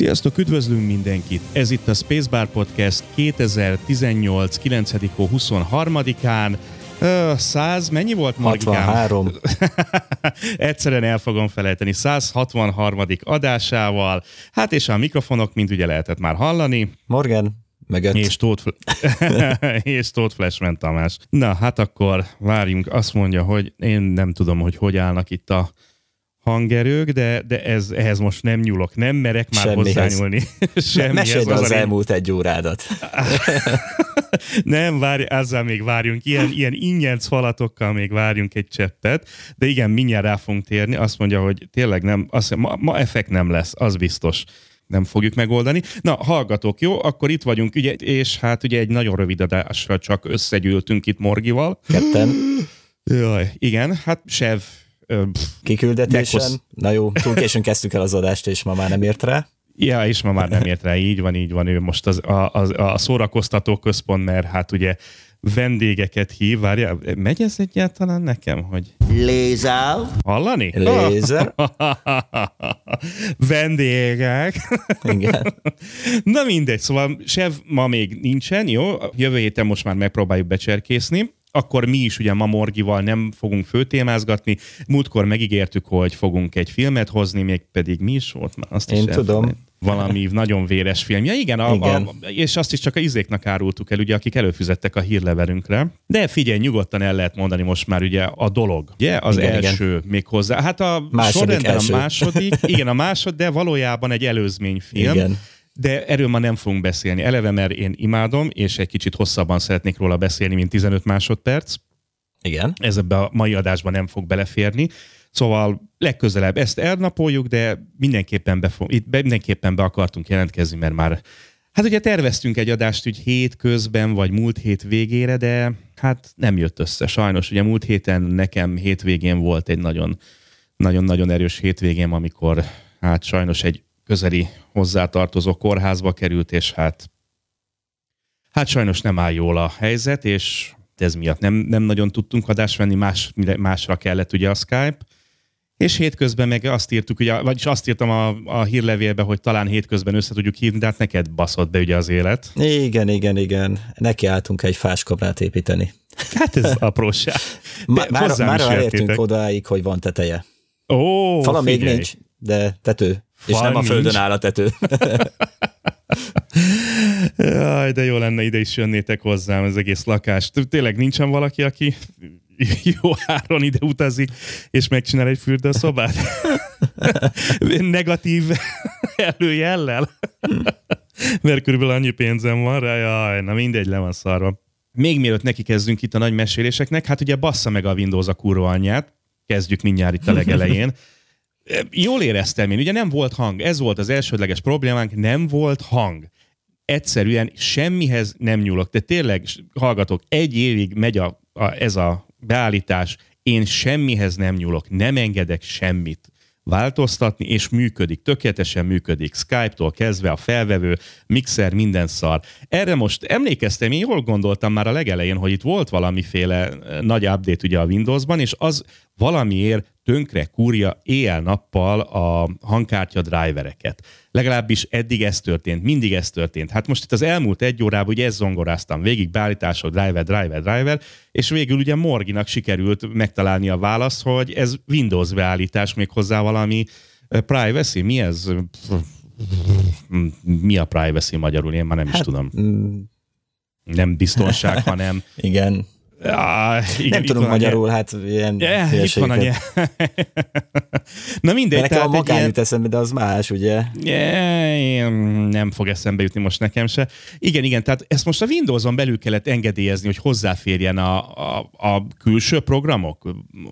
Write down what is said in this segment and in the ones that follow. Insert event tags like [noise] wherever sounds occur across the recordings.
Sziasztok, üdvözlünk mindenkit! Ez itt a Spacebar Podcast 2018. 9. hó 23-án. Ö, 100, mennyi volt Margikám? 63. [laughs] Egyszerűen el fogom felejteni. 163. adásával. Hát és a mikrofonok, mint ugye lehetett már hallani. Morgan, meg öt. És Tóth, [laughs] és Tóth Flashman Tamás. Na, hát akkor várjunk. Azt mondja, hogy én nem tudom, hogy hogy állnak itt a hangerők, de, de ez, ehhez most nem nyúlok, nem merek már Semmihez. hozzányúlni. [laughs] Semmihez. Meséld Az az elmúlt egy órádat. [laughs] nem, várj, azzal még várjunk. Ilyen, ilyen ingyenc falatokkal még várjunk egy cseppet, de igen, mindjárt rá fogunk térni. Azt mondja, hogy tényleg nem, azt, ma, ma effekt nem lesz, az biztos nem fogjuk megoldani. Na, hallgatók, jó, akkor itt vagyunk, ugye, és hát ugye egy nagyon rövid adásra csak összegyűltünk itt Morgival. Ketten. [gasps] Jaj, igen, hát Sev pff, Kiküldetésen. Meghoz- Na jó, túl későn kezdtük el az adást, és ma már nem ért rá. Ja, és ma már nem ért rá, így van, így van. Ő most az, a, a, a szórakoztató központ, mert hát ugye vendégeket hív. Várjál, megy ez egyáltalán nekem, hogy Lézer. hallani? Lézer. [laughs] Vendégek. Igen. [laughs] Na mindegy, szóval Sev ma még nincsen, jó? Jövő héten most már megpróbáljuk becserkészni. Akkor mi is ugye ma Morgival nem fogunk főtémázgatni. Múltkor megígértük, hogy fogunk egy filmet hozni, még pedig mi is volt? Azt is Én tudom. elfelejt- Valami nagyon véres film. Ja igen, a, Igen. A, és azt is csak a izéknak árultuk el, ugye, akik előfizettek a hírlevelünkre. De figyelj, nyugodtan el lehet mondani most már ugye a dolog. Ugye? Az Igen, igen. első még hozzá. Hát a Második sorrendben első. a második, igen, a másod, de valójában egy előzményfilm. Igen. De erről ma nem fogunk beszélni. Eleve, mert én imádom, és egy kicsit hosszabban szeretnék róla beszélni, mint 15 másodperc. Igen. Ez ebbe a mai adásban nem fog beleférni. Szóval legközelebb ezt elnapoljuk, de mindenképpen be, fog, itt mindenképpen be akartunk jelentkezni, mert már Hát ugye terveztünk egy adást úgy hét közben, vagy múlt hét végére, de hát nem jött össze. Sajnos ugye múlt héten nekem hétvégén volt egy nagyon nagyon-nagyon erős hétvégém, amikor hát sajnos egy közeli hozzátartozó kórházba került, és hát hát sajnos nem áll jól a helyzet, és ez miatt nem, nem nagyon tudtunk adást venni, más, másra kellett ugye a Skype, és hétközben meg azt írtuk, ugye, vagyis azt írtam a, a hírlevélbe, hogy talán hétközben össze tudjuk hívni, de hát neked baszott be ugye az élet. Igen, igen, igen. Neki álltunk egy fáskabrát építeni. Hát ez [laughs] apróság. Má- már, már elértünk odáig, hogy van teteje. Ó, még figyelj. nincs, de tető. És Fal nem a nincs. földön áll a tető. [laughs] Jaj, de jó lenne ide is jönnétek hozzám az egész lakást. Tényleg nincsen valaki, aki [laughs] jó áron ide utazik, és megcsinál egy fürdőszobát? [laughs] Negatív előjellel? Mert körülbelül annyi pénzem van rá, jaj, na mindegy, le van szarva. Még mielőtt neki kezdünk itt a nagy meséléseknek, hát ugye bassza meg a Windows a kurva anyját, kezdjük mindjárt itt a legelején. Jól éreztem én, ugye nem volt hang, ez volt az elsődleges problémánk, nem volt hang egyszerűen semmihez nem nyúlok. De tényleg, hallgatok, egy évig megy a, a, ez a beállítás, én semmihez nem nyúlok, nem engedek semmit változtatni, és működik, tökéletesen működik. Skype-tól kezdve a felvevő, mixer, minden szar. Erre most emlékeztem, én jól gondoltam már a legelején, hogy itt volt valamiféle eh, nagy update ugye a Windowsban, és az valamiért tönkre kúrja éjjel-nappal a hangkártya drivereket. Legalábbis eddig ez történt, mindig ez történt. Hát most itt az elmúlt egy órában ugye ezt zongoráztam végig, beállítások, driver, driver, driver, és végül ugye Morginak sikerült megtalálni a választ, hogy ez Windows beállítás, még hozzá valami privacy, mi ez? Mi a privacy magyarul? Én már nem is Hát, tudom. mm, Nem biztonság, hanem... [laughs] igen. Ah, igen, Nem tudunk van a magyarul, hát ilyen Ja, itt van a nyelv. [laughs] Na mindegy, Nekem a magány ilyen... jut eszembe, de az más, ugye? Yeah, nem fog eszembe jutni most nekem se. Igen, igen, tehát ezt most a Windows-on belül kellett engedélyezni, hogy hozzáférjen a, a, a külső programok. A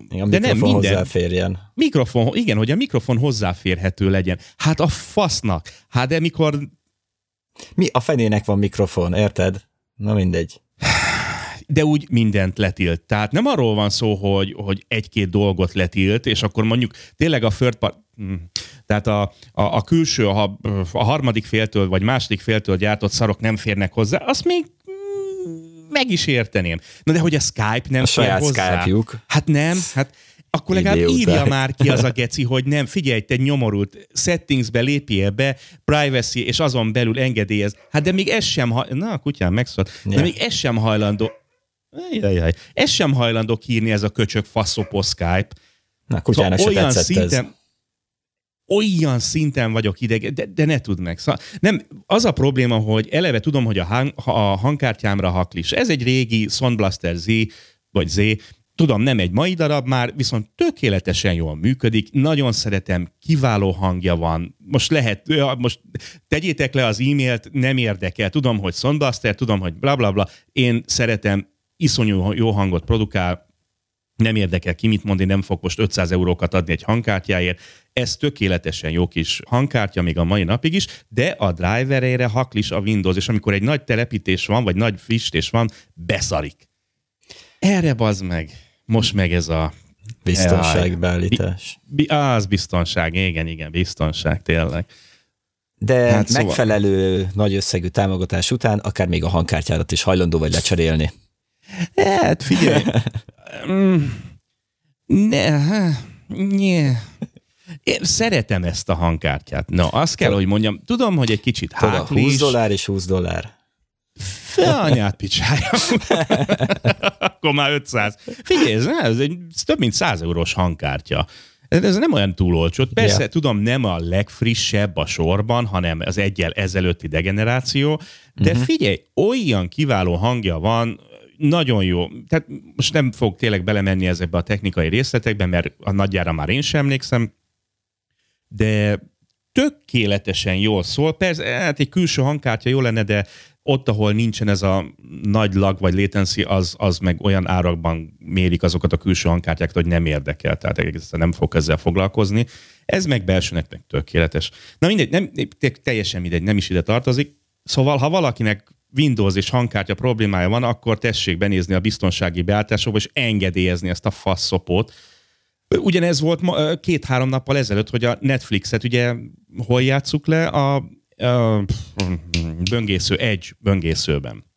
De nem mikrofon minden. hozzáférjen. Mikrofon, igen, hogy a mikrofon hozzáférhető legyen. Hát a fasznak. Hát de mikor Mi a fenének van mikrofon, érted? Na mindegy. De úgy mindent letilt. Tehát nem arról van szó, hogy, hogy egy-két dolgot letilt, és akkor mondjuk tényleg a third part, mm, tehát a, a, a külső, a, a harmadik féltől vagy második féltől gyártott szarok nem férnek hozzá, azt még mm, meg is érteném. Na de hogy a Skype nem A fér saját hozzá. Skype-juk. Hát nem, hát akkor legalább Idő után. írja már ki az a [laughs] geci, hogy nem, figyelj, te nyomorult, settingsbe lépjél be, privacy, és azon belül engedélyez. Hát de még ez sem, ha... na a kutyám megszólt, de még ez sem hajlandó, Jajjaj. Ez sem hajlandó írni ez a köcsög faszopó Skype. Na, kutyának Szóval olyan szinten, ez. olyan szinten vagyok ideg, de, de ne tudd meg. Szóval nem, az a probléma, hogy eleve tudom, hogy a, hang, a hangkártyámra haklis. Ez egy régi Sound Blaster Z, vagy Z, Tudom, nem egy mai darab már, viszont tökéletesen jól működik, nagyon szeretem, kiváló hangja van. Most lehet, most tegyétek le az e-mailt, nem érdekel. Tudom, hogy Soundblaster, tudom, hogy bla bla bla. Én szeretem, iszonyú jó hangot produkál, nem érdekel ki, mit mond, én nem fog most 500 eurókat adni egy hangkártyáért. Ez tökéletesen jó kis hangkártya még a mai napig is, de a driverére haklis a Windows, és amikor egy nagy telepítés van, vagy nagy frissítés van, beszarik. Erre bazd meg. Most meg ez a... Biztonságbeállítás. Bi- az biztonság, igen, igen, biztonság, tényleg. De Hát szóval- megfelelő nagy összegű támogatás után akár még a hangkártyádat is hajlandó vagy lecserélni. Hát figyelj. [laughs] Ne, ha, nye. Én szeretem ezt a hangkártyát. No, azt kell, hogy mondjam, tudom, hogy egy kicsit háklis. 20 dollár és 20 dollár. Fe anyát picsája. [laughs] Akkor már 500. Figyelj, ez, ez, egy, ez több mint 100 eurós hangkártya. Ez nem olyan túl olcsó. Persze, yeah. tudom, nem a legfrissebb a sorban, hanem az egyel ezelőtti degeneráció, de uh-huh. figyelj, olyan kiváló hangja van, nagyon jó. Tehát most nem fog tényleg belemenni ezekbe a technikai részletekbe, mert a nagyjára már én sem emlékszem, de tökéletesen jól szól. Persze, hát egy külső hangkártya jó lenne, de ott, ahol nincsen ez a nagy lag vagy latency, az, az meg olyan árakban mérik azokat a külső hangkártyákat, hogy nem érdekel, tehát egészen nem fog ezzel foglalkozni. Ez meg belsőnek meg tökéletes. Na mindegy, nem, teljesen mindegy, nem is ide tartozik. Szóval, ha valakinek Windows és hangkártya problémája van, akkor tessék benézni a biztonsági beállításokba, és engedélyezni ezt a faszopót. Ugyanez volt két-három nappal ezelőtt, hogy a Netflixet ugye hol játsszuk le? A, a böngésző, egy böngészőben.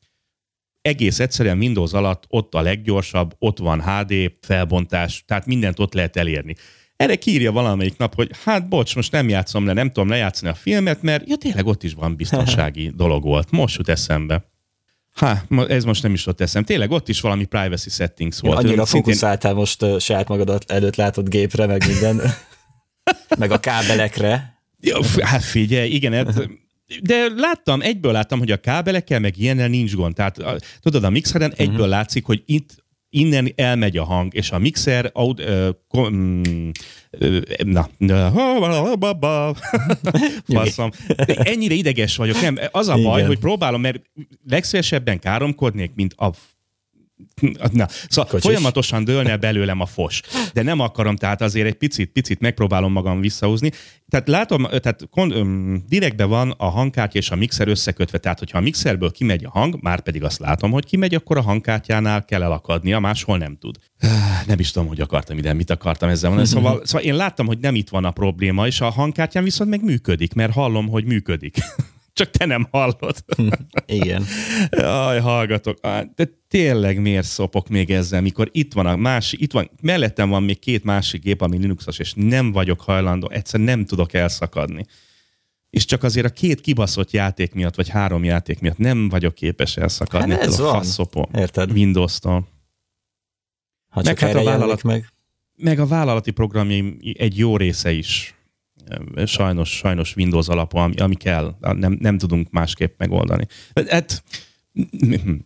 Egész egyszerűen Windows alatt ott a leggyorsabb, ott van HD felbontás, tehát mindent ott lehet elérni. Erre kiírja valamelyik nap, hogy hát bocs, most nem játszom le, nem tudom lejátszani a filmet, mert ja tényleg ott is van biztonsági [laughs] dolog volt. Most jut eszembe. Hát, ez most nem is ott eszem. Tényleg ott is valami privacy settings volt. Annyira Szintén- fókuszáltál most uh, saját magad előtt látott gépre, meg minden, [laughs] meg a kábelekre. Ja, hát figyelj, igen, hát, de láttam, egyből láttam, hogy a kábelekkel meg ilyennel nincs gond. Tehát a, tudod, a mixeren egyből látszik, hogy itt innen elmegy a hang, és a mixer aud, ö, ko, mm, ö, na. De [laughs] ennyire ideges vagyok. Nem, az a baj, Igen. hogy próbálom, mert legszívesebben káromkodnék, mint a Na, szóval Kocsis. folyamatosan dőlne belőlem a fos. De nem akarom, tehát azért egy picit, picit megpróbálom magam visszahúzni. Tehát látom, tehát kon, öm, direktbe van a hangkártya és a mixer összekötve, tehát hogyha a mixerből kimegy a hang, már pedig azt látom, hogy kimegy, akkor a hangkártyánál kell elakadnia, máshol nem tud. [sighs] Nem is tudom, hogy akartam ide, mit akartam ezzel mondani. [laughs] Szóval, szóval én láttam, hogy nem itt van a probléma, és a hangkártyán viszont meg működik, mert hallom, hogy működik. Csak te nem hallod. Igen. [laughs] Jaj, hallgatok. De tényleg miért szopok még ezzel, mikor itt van a másik, itt van, mellettem van még két másik gép, ami Linuxos, és nem vagyok hajlandó, egyszerűen nem tudok elszakadni. És csak azért a két kibaszott játék miatt, vagy három játék miatt nem vagyok képes elszakadni Hát ez a van. faszopó Érted? Windows-tól. Ha Meg hát a vállalat- meg. Meg a vállalati programjaim egy jó része is sajnos, sajnos Windows alapú, ami, ami kell. Nem, nem tudunk másképp megoldani. Hát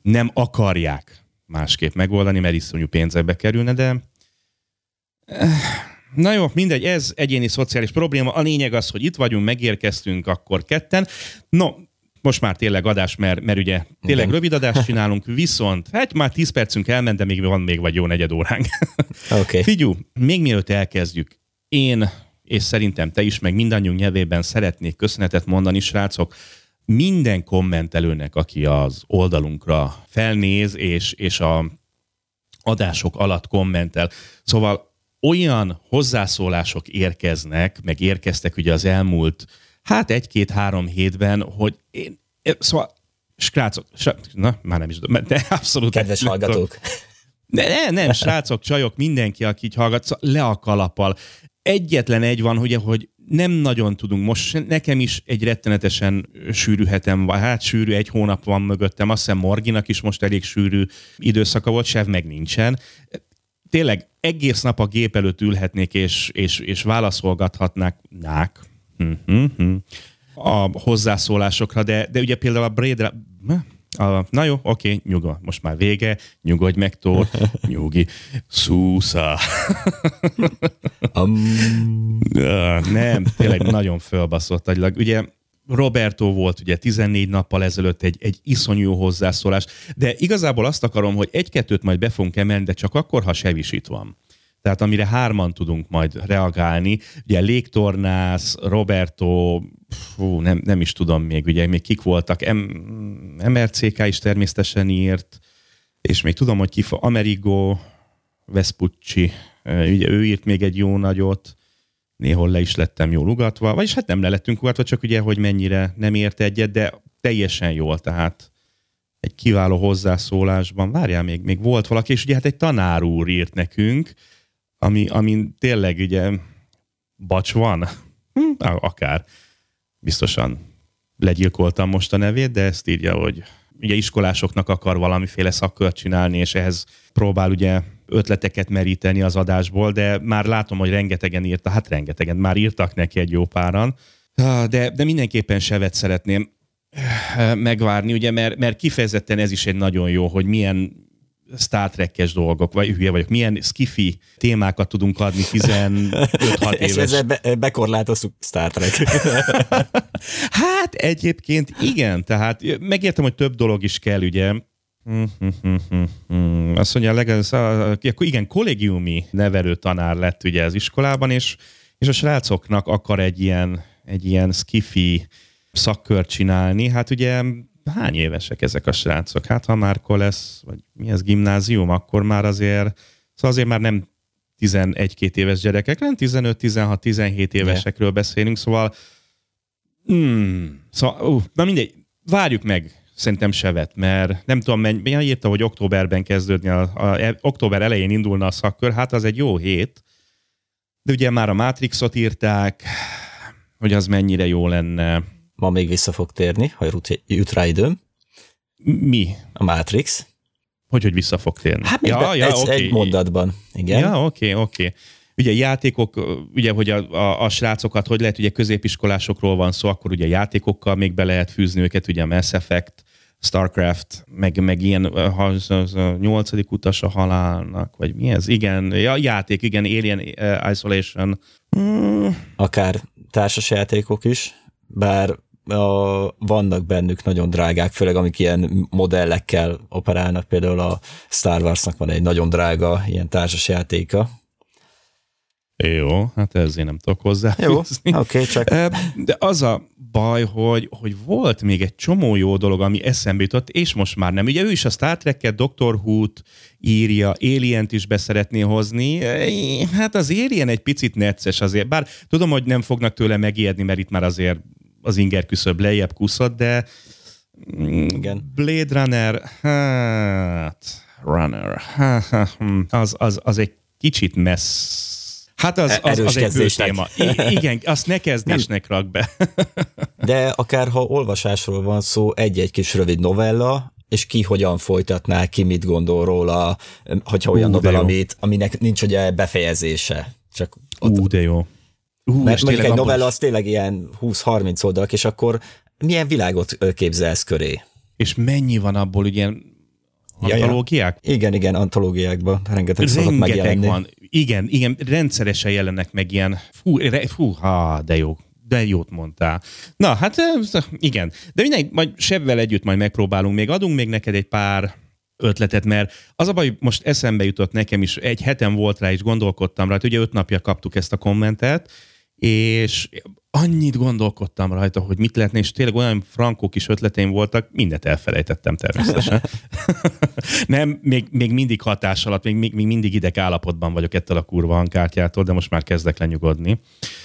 nem akarják másképp megoldani, mert iszonyú pénzekbe kerülne, de eh, Na jó, mindegy, ez egyéni szociális probléma. A lényeg az, hogy itt vagyunk, megérkeztünk akkor ketten. No, most már tényleg adás, mert, mert ugye tényleg Igen. rövid adást csinálunk, viszont hát már 10 percünk elment, de még van még vagy jó negyed óránk. Okay. Figyú, még mielőtt elkezdjük, én, és szerintem te is, meg mindannyiunk nyelvében szeretnék köszönetet mondani, srácok, minden kommentelőnek, aki az oldalunkra felnéz, és, és a adások alatt kommentel. Szóval olyan hozzászólások érkeznek, meg érkeztek ugye az elmúlt, hát egy-két-három hétben, hogy én, szóval, skrácok, srác- na, már nem is tudom, de abszolút Kedves nem hallgatók. Ne, ne, nem, srácok, csajok, mindenki, aki így hallgat, le a kalappal. Egyetlen egy van, ugye, hogy nem nagyon tudunk. Most nekem is egy rettenetesen sűrű hetem van. Hát sűrű, egy hónap van mögöttem. Azt hiszem Morginak is most elég sűrű időszaka volt, Sev meg nincsen. Tényleg egész nap a gép előtt ülhetnék, és, és, és válaszolgathatnák nák. a hozzászólásokra, de, de ugye például a Brade a, na jó, oké, nyuga, most már vége, nyugodj meg, Tór, [laughs] nyugi, szúsza. um. nem, tényleg nagyon fölbaszott agylag. Ugye Roberto volt ugye 14 nappal ezelőtt egy, egy iszonyú hozzászólás, de igazából azt akarom, hogy egy-kettőt majd be fogunk emelni, de csak akkor, ha Sevis itt van. Tehát amire hárman tudunk majd reagálni. Ugye Légtornász, Roberto, fú, nem, nem is tudom még, ugye még kik voltak, M- MRCK is természetesen írt, és még tudom, hogy ki Amerigo, Vespucci, ugye ő írt még egy jó nagyot, néhol le is lettem jól ugatva, vagyis hát nem le lettünk ugatva, csak ugye, hogy mennyire nem ért egyet, de teljesen jól, tehát egy kiváló hozzászólásban. Várjál, még, még volt valaki, és ugye hát egy tanár úr írt nekünk, ami, ami tényleg ugye bacs van, hm, akár. Biztosan legyilkoltam most a nevét, de ezt írja, hogy ugye iskolásoknak akar valamiféle szakkört csinálni, és ehhez próbál ugye ötleteket meríteni az adásból, de már látom, hogy rengetegen írta, hát rengetegen, már írtak neki egy jó páran, de, de mindenképpen sevet szeretném megvárni, ugye, mert, mert kifejezetten ez is egy nagyon jó, hogy milyen Star Trek-es dolgok, vagy hülye vagyok, milyen skifi témákat tudunk adni 15-6 [laughs] éves. És ezzel be, bekorlátoztuk Star Trek. [laughs] hát egyébként igen, tehát megértem, hogy több dolog is kell, ugye, azt mondja, legalább, akkor igen, kollégiumi nevelő tanár lett ugye az iskolában, és, és a srácoknak akar egy ilyen, egy ilyen skifi szakkört csinálni. Hát ugye hány évesek ezek a srácok? Hát ha már lesz, vagy mi ez gimnázium, akkor már azért, szóval azért már nem 11-2 éves gyerekek, nem 15-16-17 évesekről beszélünk, szóval hmm, szóval, uh, na mindegy, várjuk meg szerintem sevet, mert nem tudom, mennyi, írta, hogy októberben kezdődni, a, a, a, október elején indulna a szakkör, hát az egy jó hét, de ugye már a Matrixot írták, hogy az mennyire jó lenne ma még vissza fog térni, ha jut rá időm. Mi? A Matrix. Hogy, hogy vissza fog térni? Hát még ja, be, ja, egy, okay. egy mondatban, igen. Ja, oké, okay, oké. Okay. Ugye játékok, ugye, hogy a, a, a srácokat, hogy lehet, ugye középiskolásokról van szó, akkor ugye játékokkal még be lehet fűzni őket, ugye Mass Effect, Starcraft, meg, meg ilyen ha az, a nyolcadik utas a halálnak, vagy mi ez? Igen, ja, játék, igen, Alien uh, Isolation. Mm. Akár társasjátékok is, bár a, vannak bennük nagyon drágák, főleg amik ilyen modellekkel operálnak, például a Star Warsnak van egy nagyon drága ilyen társasjátéka. Jó, hát ezért nem tudok hozzá. Jó, oké, okay, csak... De az a baj, hogy, hogy volt még egy csomó jó dolog, ami eszembe jutott, és most már nem. Ugye ő is a Star Trek-et, Doctor Who-t írja, Alien-t is beszeretné hozni. Hát az Alien egy picit necces azért, bár tudom, hogy nem fognak tőle megijedni, mert itt már azért az inger küszöb lejjebb kuszott, de Igen. Blade Runner, hát Runner, [laughs] az, az, az egy kicsit messz Hát az, az, az egy bő téma. I- igen, azt ne kezdésnek rak be. [laughs] De akár ha olvasásról van szó, egy-egy kis rövid novella, és ki hogyan folytatná, ki mit gondol róla, hogyha olyan novella, amit, aminek nincs ugye befejezése. Csak ott, Ú, de jó. Ú, Mert mondjuk egy novella az tényleg ilyen 20-30 oldalak, és akkor milyen világot képzelsz köré? És mennyi van abból ilyen antológiák? Ja, ja. Igen, igen, antológiákban rengeteg szokott megjelenni. van. Igen, igen, rendszeresen jelennek meg ilyen, fú, re, fú ha, de jó, de jót mondtál. Na, hát igen. De mindegy, majd sebvel együtt majd megpróbálunk, még adunk még neked egy pár ötletet, mert az a baj, most eszembe jutott nekem is, egy hetem volt rá, és gondolkodtam rá, ugye öt napja kaptuk ezt a kommentet, és annyit gondolkodtam rajta, hogy mit lehetne, és tényleg olyan frankó kis ötleteim voltak, mindet elfelejtettem természetesen. [laughs] Nem, még, még mindig hatás alatt, még, még, mindig ideg állapotban vagyok ettől a kurva hangkártyától, de most már kezdek lenyugodni.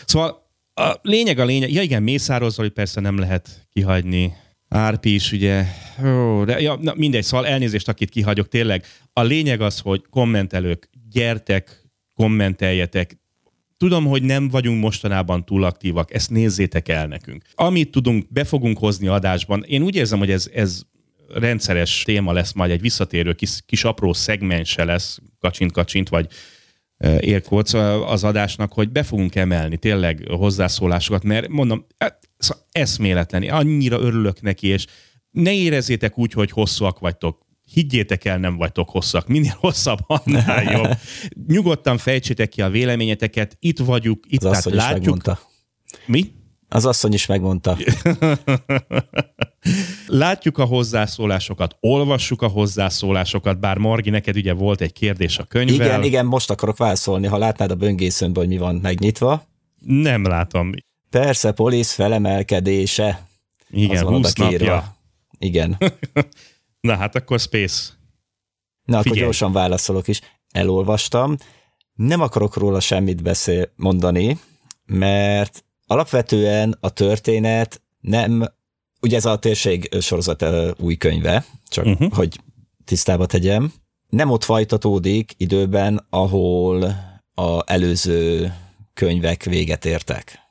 Szóval a lényeg a lényeg, ja igen, Mészáros Zoli persze nem lehet kihagyni, Árpi is ugye, ó, de ja, na, mindegy, szóval elnézést, akit kihagyok, tényleg. A lényeg az, hogy kommentelők, gyertek, kommenteljetek, Tudom, hogy nem vagyunk mostanában túl aktívak, ezt nézzétek el nekünk. Amit tudunk, be fogunk hozni adásban. Én úgy érzem, hogy ez, ez rendszeres téma lesz majd, egy visszatérő kis, kis apró szegmense lesz, kacsint-kacsint, vagy érkóc az adásnak, hogy be fogunk emelni tényleg hozzászólásokat, mert mondom, e, szóval eszméletlen, annyira örülök neki, és ne érezzétek úgy, hogy hosszúak vagytok. Higgyétek el, nem vagytok hosszak. Minél hosszabb, annál jobb. Nyugodtan fejtsétek ki a véleményeteket. Itt vagyunk, itt Az tehát látjuk. megmondta. Mi? Az asszony is megmondta. [laughs] Látjuk a hozzászólásokat, olvassuk a hozzászólásokat, bár Margi, neked ugye volt egy kérdés a könyvvel. Igen, igen, most akarok válaszolni, ha látnád a böngészőnben, hogy mi van megnyitva. Nem látom. Persze, polisz felemelkedése. Igen, az van 20 oda kiírva. napja. Igen. [laughs] Na hát akkor Space. Na, akkor Figyelj. gyorsan válaszolok is. Elolvastam. Nem akarok róla semmit beszél, mondani, mert alapvetően a történet nem, ugye ez a térség sorozat új könyve, csak uh-huh. hogy tisztába tegyem, nem ott fajtatódik időben, ahol a előző könyvek véget értek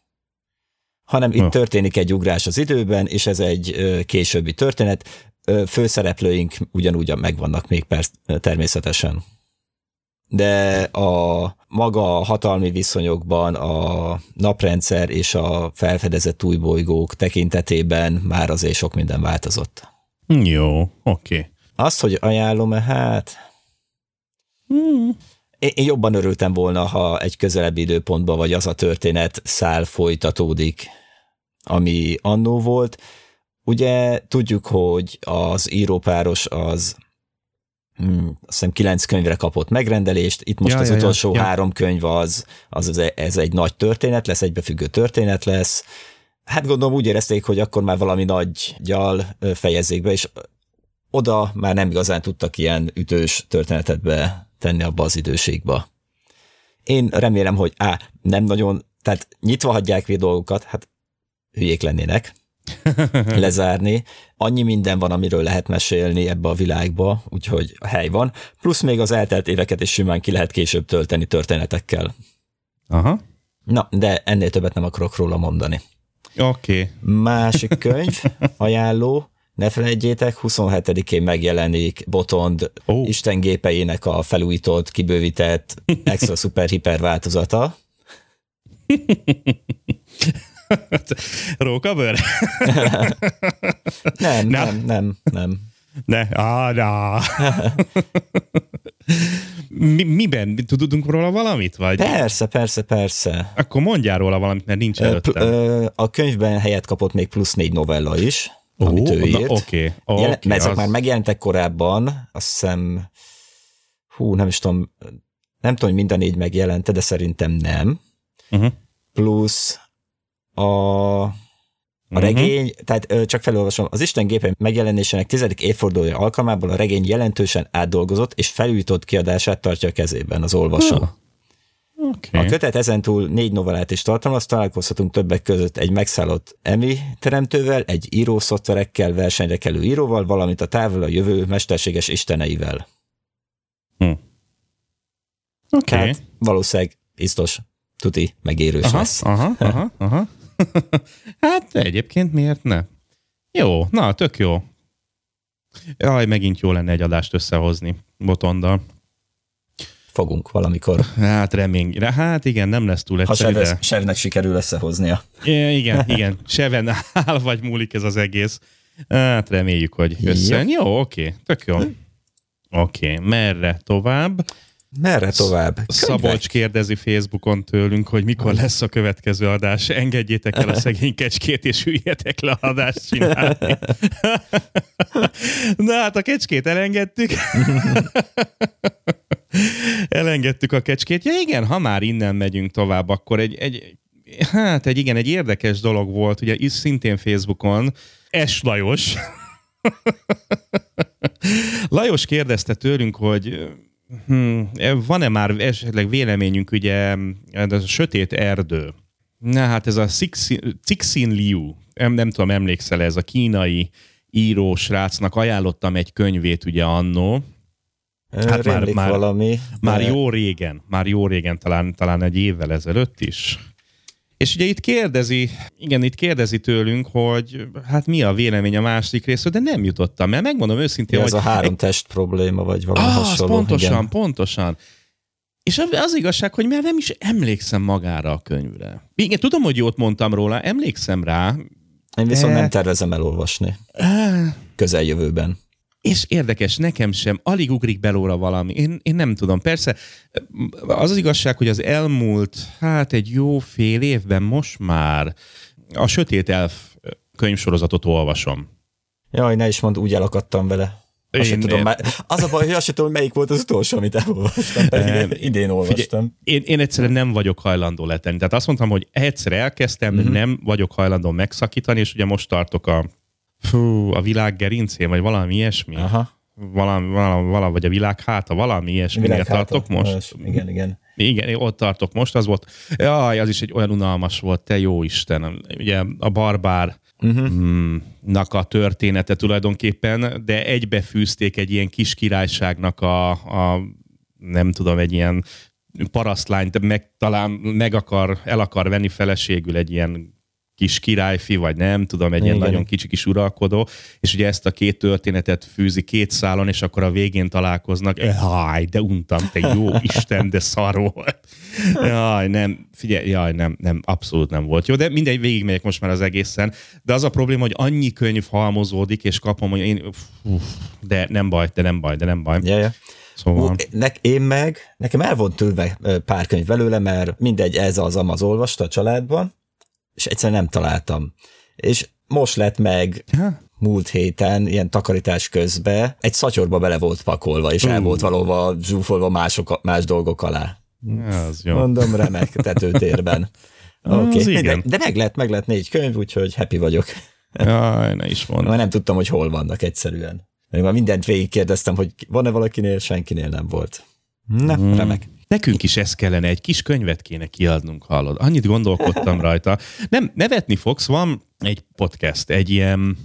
hanem itt Ja. történik egy ugrás az időben, és ez egy későbbi történet. Főszereplőink ugyanúgy megvannak még persz, természetesen. De a maga a hatalmi viszonyokban a naprendszer és a felfedezett új bolygók tekintetében már azért sok minden változott. Jó, oké. Okay. Azt, hogy ajánlom-e, hát én, én jobban örültem volna, ha egy közelebbi időpontban vagy az a történet szál folytatódik, ami annó volt. Ugye tudjuk, hogy az írópáros az hmm, azt hiszem kilenc könyvre kapott megrendelést, itt most Ja, az ja, utolsó ja. három könyv az, az, az ez egy nagy történet lesz, egybefüggő történet lesz. Hát gondolom úgy érezték, hogy akkor már valami nagy gyal fejezzék be, és oda már nem igazán tudtak ilyen ütős történetet be tenni abba az időségbe. Én remélem, hogy á, nem nagyon, tehát nyitva hagyják még dolgokat, hát hülyék lennének [laughs] lezárni. Annyi minden van, amiről lehet mesélni ebbe a világba, úgyhogy a hely van. Plusz még az eltelt éveket is simán ki lehet később tölteni történetekkel. Aha. Na, de ennél többet nem akarok róla mondani. Oké. Okay. Másik [laughs] könyv, ajánló, ne felejtjétek, 27-én megjelenik Botond oh. Isten gépeinek a felújított, kibővített, extra szuper hiper változata. [laughs] Rókabőr? [laughs] Nem, Na. nem, nem, nem. Ne, á, na. Mi, miben? Tudunk róla valamit? Vagy? Persze, persze, persze. Akkor mondjál róla valamit, mert nincs előttem. ö, A könyvben helyet kapott még plusz négy novella is, amit ő na, írt. Oké, Jelen- oké. Ezek az- már megjelentek korábban, azt hiszem, hú, nem is tudom, nem tudom, hogy mind a négy megjelente, de szerintem nem. Uh-huh. Plusz a, a regény, tehát ö, csak felolvasom, az Isten gépe megjelenésének tizedik évfordulója alkalmából a regény jelentősen átdolgozott és felújított kiadását tartja a kezében az olvasó. Ah, Oké. A kötet ezentúl négy novellát is tartalmaz, találkozhatunk többek között egy megszállott Emi teremtővel, egy író szoftverekkel, versenyre kelő íróval, valamint a távol a jövő mesterséges isteneivel. Hm. Oké. Tehát valószínűleg biztos, tuti, megérős Aha, lesz. aha, aha, aha. [laughs] hát egyébként miért ne? Jó, na, tök jó. Jaj, megint jó lenne egy adást összehozni Botondal. Fogunk valamikor. Hát reményre. Hát igen, nem lesz túl Ha egyszerű, de... Sev- Sevnek sikerül összehoznia. I- igen, [laughs] igen. Seven áll, vagy múlik ez az egész. Hát reméljük, hogy összejön. Jó, oké, tök jó. Oké, merre tovább? Merre tovább? Szabolcs kérdezi Facebookon tőlünk, hogy mikor lesz a következő adás. Engedjétek el a [laughs] szegény kecskét, és üljetek le adást csinálni. [laughs] Na hát a kecskét elengedtük. [laughs] elengedtük a kecskét. Ja igen, ha már innen megyünk tovább, akkor egy, egy hát egy igen, egy érdekes dolog volt, ugye is szintén Facebookon, Es Lajos. Lajos kérdezte tőlünk, hogy Hmm, van-e már esetleg véleményünk, ugye, ez a sötét erdő. Na hát ez a Cixin, Liu, nem, nem tudom, emlékszel, ez a kínai író srácnak ajánlottam egy könyvét ugye annó, Hát már, már, valami. Már jó régen, már jó régen, talán, talán egy évvel ezelőtt is. És ugye itt kérdezi, igen, itt kérdezi tőlünk, hogy hát mi a vélemény a másik részről, de nem jutottam el. Megmondom őszintén, ja, hogy... Ez a három test probléma, vagy valami ah, hasonló. pontosan, igen. pontosan. És az igazság, hogy már nem is emlékszem magára a könyvre. Igen, tudom, hogy jót mondtam róla, emlékszem rá. Én viszont e... nem tervezem elolvasni. E... Közeljövőben. És érdekes, nekem sem, alig ugrik belóla valami. Én, én nem tudom. Persze, az az igazság, hogy az elmúlt, hát egy jó fél évben most már a Sötét Elf könyvsorozatot olvasom. Jaj, ne is mond, úgy elakadtam vele. Azt én, tudom, én... Már, az a baj, hogy azt sem tudom, melyik volt az utolsó, amit elolvastam, pedig én idén olvastam. Figyelj, én, én egyszerűen nem vagyok hajlandó letenni. Tehát azt mondtam, hogy egyszer elkezdtem, uh-huh. nem vagyok hajlandó megszakítani, és ugye most tartok a fú, a világ gerincén, vagy valami ilyesmi. Aha. Valami, valami, valami vagy a világ háta, valami ilyesmi. tartok most. most. Igen, igen. Igen, ott tartok most, az volt, jaj, az is egy olyan unalmas volt, te jó Isten. Ugye a barbár uh-huh. nak a története tulajdonképpen, de egybefűzték egy ilyen kis királyságnak a, a nem tudom, egy ilyen parasztlányt meg, talán meg akar, el akar venni feleségül egy ilyen kis királyfi, vagy nem, tudom, egy Igen. ilyen nagyon kicsi kis uralkodó, és ugye ezt a két történetet fűzi két szálon, és akkor a végén találkoznak, jaj, de untam, te jó [laughs] Isten, de szar volt. Jaj, nem, figyelj, jaj, nem, nem, abszolút nem volt jó, de mindegy, végigmegyek most már az egészen, de az a probléma, hogy annyi könyv halmozódik, és kapom, hogy én, uf, de nem baj, de nem baj, de nem baj. Yeah, yeah. Szóval... ne, én meg, nekem el volt tőlve pár könyv belőle, mert mindegy, ez az amaz olvasta a családban, és egyszerűen nem találtam. És most lett meg ha? múlt héten, ilyen takarítás közben, egy szatyorba bele volt pakolva, és uh. el volt valóva zsúfolva mások, más dolgok alá. Az jó. Mondom, remek tetőtérben. [laughs] Okay. De, de meg lett, meg lett négy könyv, úgyhogy happy vagyok. Jaj, ne is mondom. Már nem tudtam, hogy hol vannak egyszerűen. Még már mindent végigkérdeztem, hogy van-e valakinél, senkinél nem volt. Na, hmm. remek. Nekünk is ez kellene, egy kis könyvet kéne kiadnunk, hallod. Annyit gondolkodtam [laughs] rajta. Nem, nevetni fogsz, van egy podcast, egy ilyen,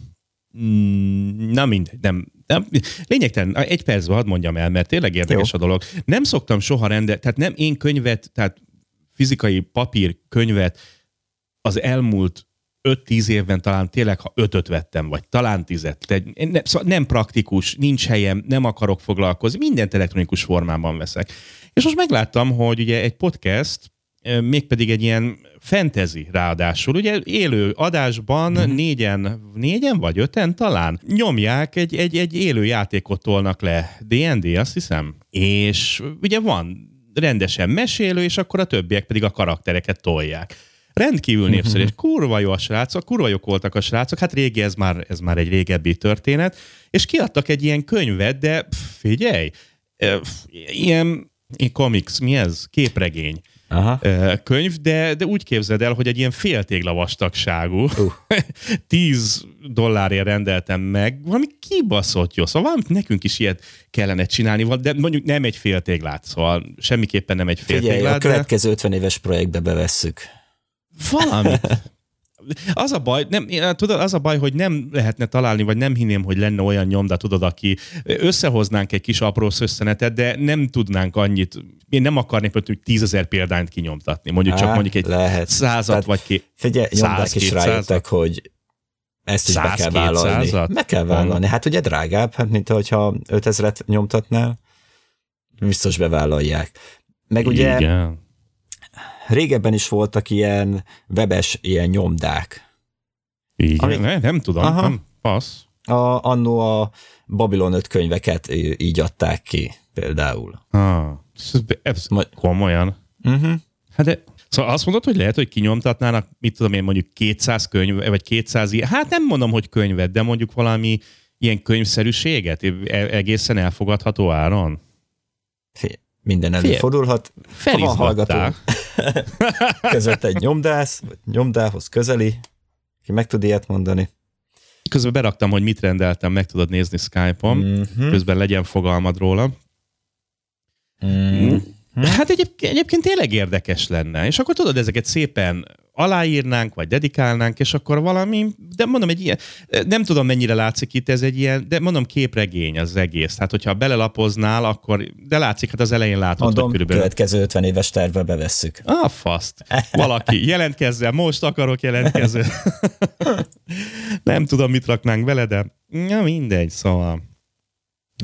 mm, na mindegy, nem, nem, lényegtelen, egy percben hadd mondjam el, mert tényleg érdekes Jó. a dolog. Nem szoktam soha rendel, tehát nem én könyvet, tehát fizikai papír könyvet az elmúlt 5-10 évben talán tényleg, ha ötöt vettem, vagy talán tizet. Nem, szóval nem praktikus, nincs helyem, nem akarok foglalkozni, mindent elektronikus formában veszek. És most megláttam, hogy ugye egy podcast, mégpedig egy ilyen fantasy ráadásul, ugye élő adásban mm. négyen, négyen vagy öten talán nyomják, egy, egy, egy élő játékot tolnak le, D&D azt hiszem, és ugye van rendesen mesélő, és akkor a többiek pedig a karaktereket tolják. Rendkívül népszerű, és kurva jó a srácok, kurva jók voltak a srácok, hát régi, ez már, ez már egy régebbi történet, és kiadtak egy ilyen könyvet, de pff, figyelj, ilyen comics, mi ez? Képregény. Aha. könyv, de, de úgy képzeld el, hogy egy ilyen féltégla vastagságú, uh. [laughs] 10 dollárért rendeltem meg, valami kibaszott jó, szóval valamit nekünk is ilyet kellene csinálni, de mondjuk nem egy féltéglát, szóval semmiképpen nem egy féltéglát. Figyelj, a következő de... 50 éves projektbe bevesszük. Valamit. [laughs] Az a baj, nem, tudod, az a baj, hogy nem lehetne találni, vagy nem hinném, hogy lenne olyan nyomda, tudod, aki összehoznánk egy kis apró összenetet, de nem tudnánk annyit, én nem akarnék hogy tízezer példányt kinyomtatni, mondjuk Há, csak mondjuk egy lehet. százat, Tehát, vagy ki. Figyelj, nyomdák is rájöttek, hogy ezt is be kell vállalni. Meg kell vállalni. Hát ugye drágább, hát mint hogyha 5000-et nyomtatnál, biztos bevállalják. Meg ugye Igen régebben is voltak ilyen webes ilyen nyomdák. Igen, amik, ne, nem tudom, aha, nem, passz. A, annó a Babylon 5 könyveket így adták ki, például. Ah, ez, ez Ma, komolyan? Uh-huh. Hát de, szóval azt mondod, hogy lehet, hogy kinyomtatnának, mit tudom én, mondjuk 200 könyv, vagy 200 ilyen, hát nem mondom, hogy könyvet, de mondjuk valami ilyen könyvszerűséget e- egészen elfogadható áron? minden előfordulhat. Hallgató között egy nyomdász, vagy nyomdához közeli, ki meg tud ilyet mondani. Közben beraktam, hogy mit rendeltem, meg tudod nézni Skype-on, mm-hmm. közben legyen fogalmad róla. Mm-hmm. Hát egyéb, egyébként tényleg érdekes lenne. És akkor tudod, ezeket szépen aláírnánk, vagy dedikálnánk, és akkor valami, de mondom, egy ilyen, nem tudom mennyire látszik itt, ez egy ilyen, de mondom képregény az egész. Tehát, hogyha belelapoznál, akkor, de látszik, hát az elején látod, Mondom, hogy körülbelül. következő 50 éves tervbe bevesszük. Ah, faszt. Valaki, jelentkezzen, most akarok jelentkező. [laughs] nem tudom, mit raknánk vele, de ja, mindegy, szóval.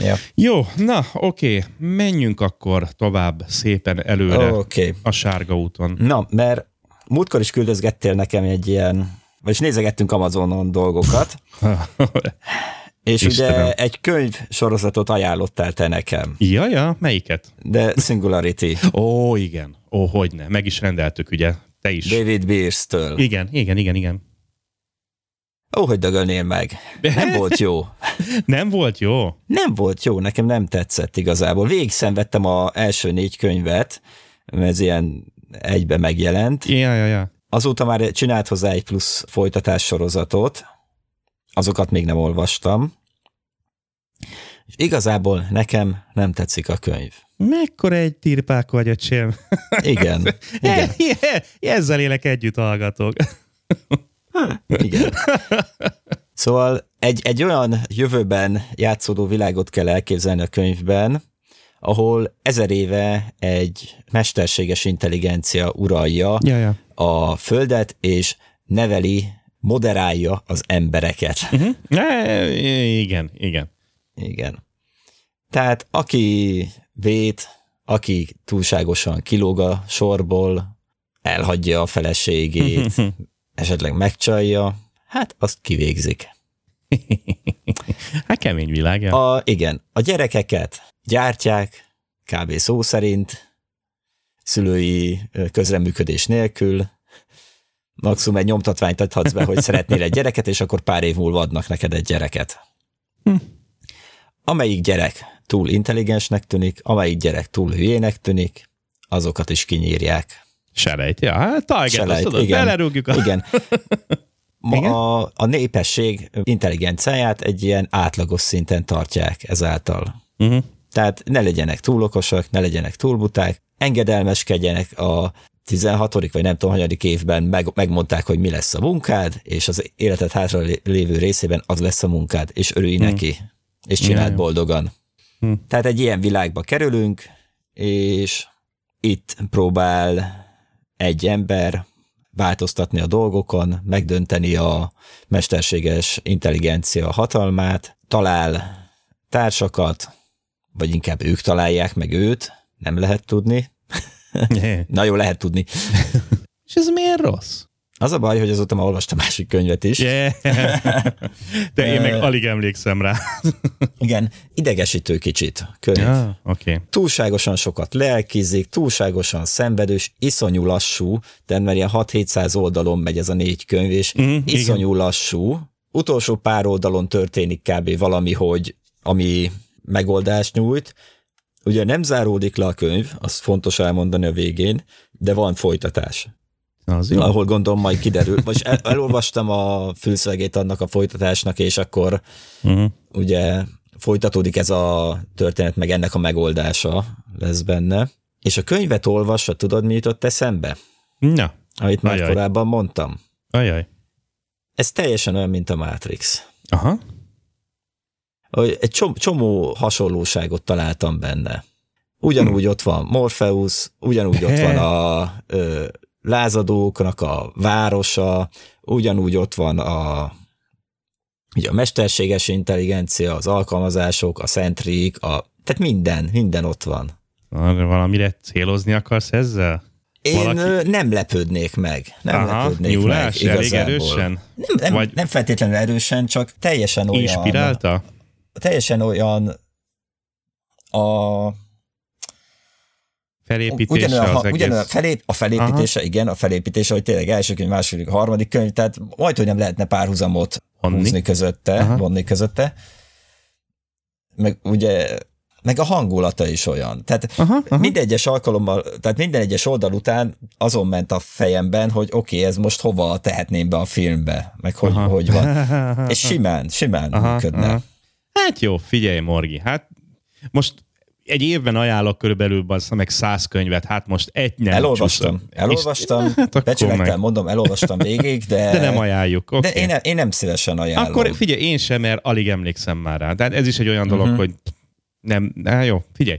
Ja. Jó, na, oké, menjünk akkor tovább szépen előre. Okay. a sárga úton. Na, mert múltkor is küldözgettél nekem egy ilyen, vagyis nézegettünk Amazonon dolgokat, [laughs] és Istenem. ugye egy könyv sorozatot ajánlottál te nekem, ja, ja, melyiket? de Singularity, [laughs] Ó, igen. Ó, hogyne. Meg is rendeltük, ugye? Te is. David Beers-től. Igen, igen, igen, igen. Ó, hogy dögölnél meg. Nem [laughs] volt jó. Nem volt jó? Nem volt jó, nekem nem tetszett igazából. Végig szenvedtem a első négy könyvet, ez ilyen egybe megjelent. Ja, ja, ja. Azóta már csinált hozzá egy plusz folytatás sorozatot, azokat még nem olvastam. És igazából nekem nem tetszik a könyv. Mekkora egy tirpák vagy, öcsém. Igen, [laughs] igen, Ezzel élek együtt hallgatok. igen. Szóval egy, egy olyan jövőben játszódó világot kell elképzelni a könyvben, ahol ezer éve egy mesterséges intelligencia uralja Ja, ja. a földet, és neveli, moderálja az embereket. Uh-huh. E, igen, igen. Igen. Tehát aki vét, aki túlságosan kilóg a sorból, elhagyja a feleségét, [laughs] esetleg megcsalja, hát azt kivégzik. [laughs] Hát kemény világ, ja. A, igen, a gyerekeket gyártják, kb. szó szerint, szülői közreműködés nélkül, maximum egy nyomtatványt adhatsz be, hogy szeretnél egy gyereket, és akkor pár év múlva adnak neked egy gyereket. Amelyik gyerek túl intelligensnek tűnik, amelyik gyerek túl hülyének tűnik, azokat is kinyírják. Selejt, ja, hát target, azt Selejt, tudod, igen. belerúgjuk a... Igen. [laughs] Ma Igen? a, a népesség intelligenciáját egy ilyen átlagos szinten tartják ezáltal. Uh-huh. Tehát ne legyenek túl okosak, ne legyenek túl buták, engedelmeskedjenek a 16. vagy nem tudom, hanyadik évben meg, megmondták, hogy mi lesz a munkád, és az életed hátra lé- lévő részében az lesz a munkád, és örülj hmm. neki, és csináld Ja, ja. boldogan. Hmm. Tehát egy ilyen világba kerülünk, és itt próbál egy ember változtatni a dolgokon, megdönteni a mesterséges intelligencia hatalmát, talál társakat, vagy inkább ők találják meg őt, nem lehet tudni. [laughs] Na jó, lehet tudni. És ez miért rossz? Az a baj, hogy azóta már olvastam másik könyvet is. Yeah. [laughs] De én meg alig emlékszem rá. [laughs] Igen, idegesítő kicsit könyv. Oké. Okay. túlságosan sokat lelkizik, túlságosan szenvedős, iszonyú lassú, tehát mert ilyen 6-700 oldalon megy ez a négy könyv, és mm, igen. iszonyú lassú. Utolsó pár oldalon történik kb. valami, hogy ami megoldást nyújt. Ugye nem záródik le a könyv, az fontos elmondani a végén, de van folytatás. Az jó. Ahol gondolom majd kiderül. Most el, elolvastam a fülszövegét annak a folytatásnak, és akkor Uh-huh. ugye folytatódik ez a történet, meg ennek a megoldása lesz benne. És a könyvet olvasva, tudod, mi jutott eszembe? Na, Amit már Ajaj. korábban mondtam. ajaj. Ez teljesen olyan, mint a Matrix. Aha. Egy csomó, csomó hasonlóságot találtam benne. Ugyanúgy ott van Morpheus, ugyanúgy ott van a ö, lázadóknak a városa, ugyanúgy ott van a, ugye a mesterséges intelligencia, az alkalmazások, a szentrik, a, tehát minden, minden ott van. Valamire célozni akarsz ezzel? Én Valaki- nem lepődnék meg. Nem Aha, lepődnék nyúlás, meg elég igazából. erősen? Nem, nem, Vagy... nem feltétlenül erősen, csak teljesen olyan... Inspirálta? Teljesen olyan a Felépítése ugyanolyan, az egész. ugyanolyan felép, a felépítése, Aha. igen, a felépítése, hogy tényleg első könyv, második, harmadik könyv, tehát majd, hogy nem lehetne párhuzamot Vonni. húzni közötte, Aha. Aha. vonni közötte. Meg ugye, meg a hangulata is olyan. Tehát Aha, aha. minden egyes alkalommal, tehát minden egyes oldal után azon ment a fejemben, hogy oké, okay, ez most hova tehetném be a filmbe, meg hogy, Aha. hogy van. [laughs] És simán, simán Aha, működne. aha. Hát jó, figyelj, Morgi, hát most egy évben ajánlok körülbelül bassza meg száz könyvet, hát most egy nem Elolvastam, csúszom. elolvastam, És- [laughs] hát becsülettel mondom, elolvastam végig, de, De nem ajánljuk. Okay. de én, nem, én nem szívesen ajánlom. Akkor figyelj, én sem, mert alig emlékszem már rá. Tehát ez is egy olyan dolog, Mhm. hogy nem, na jó, figyelj.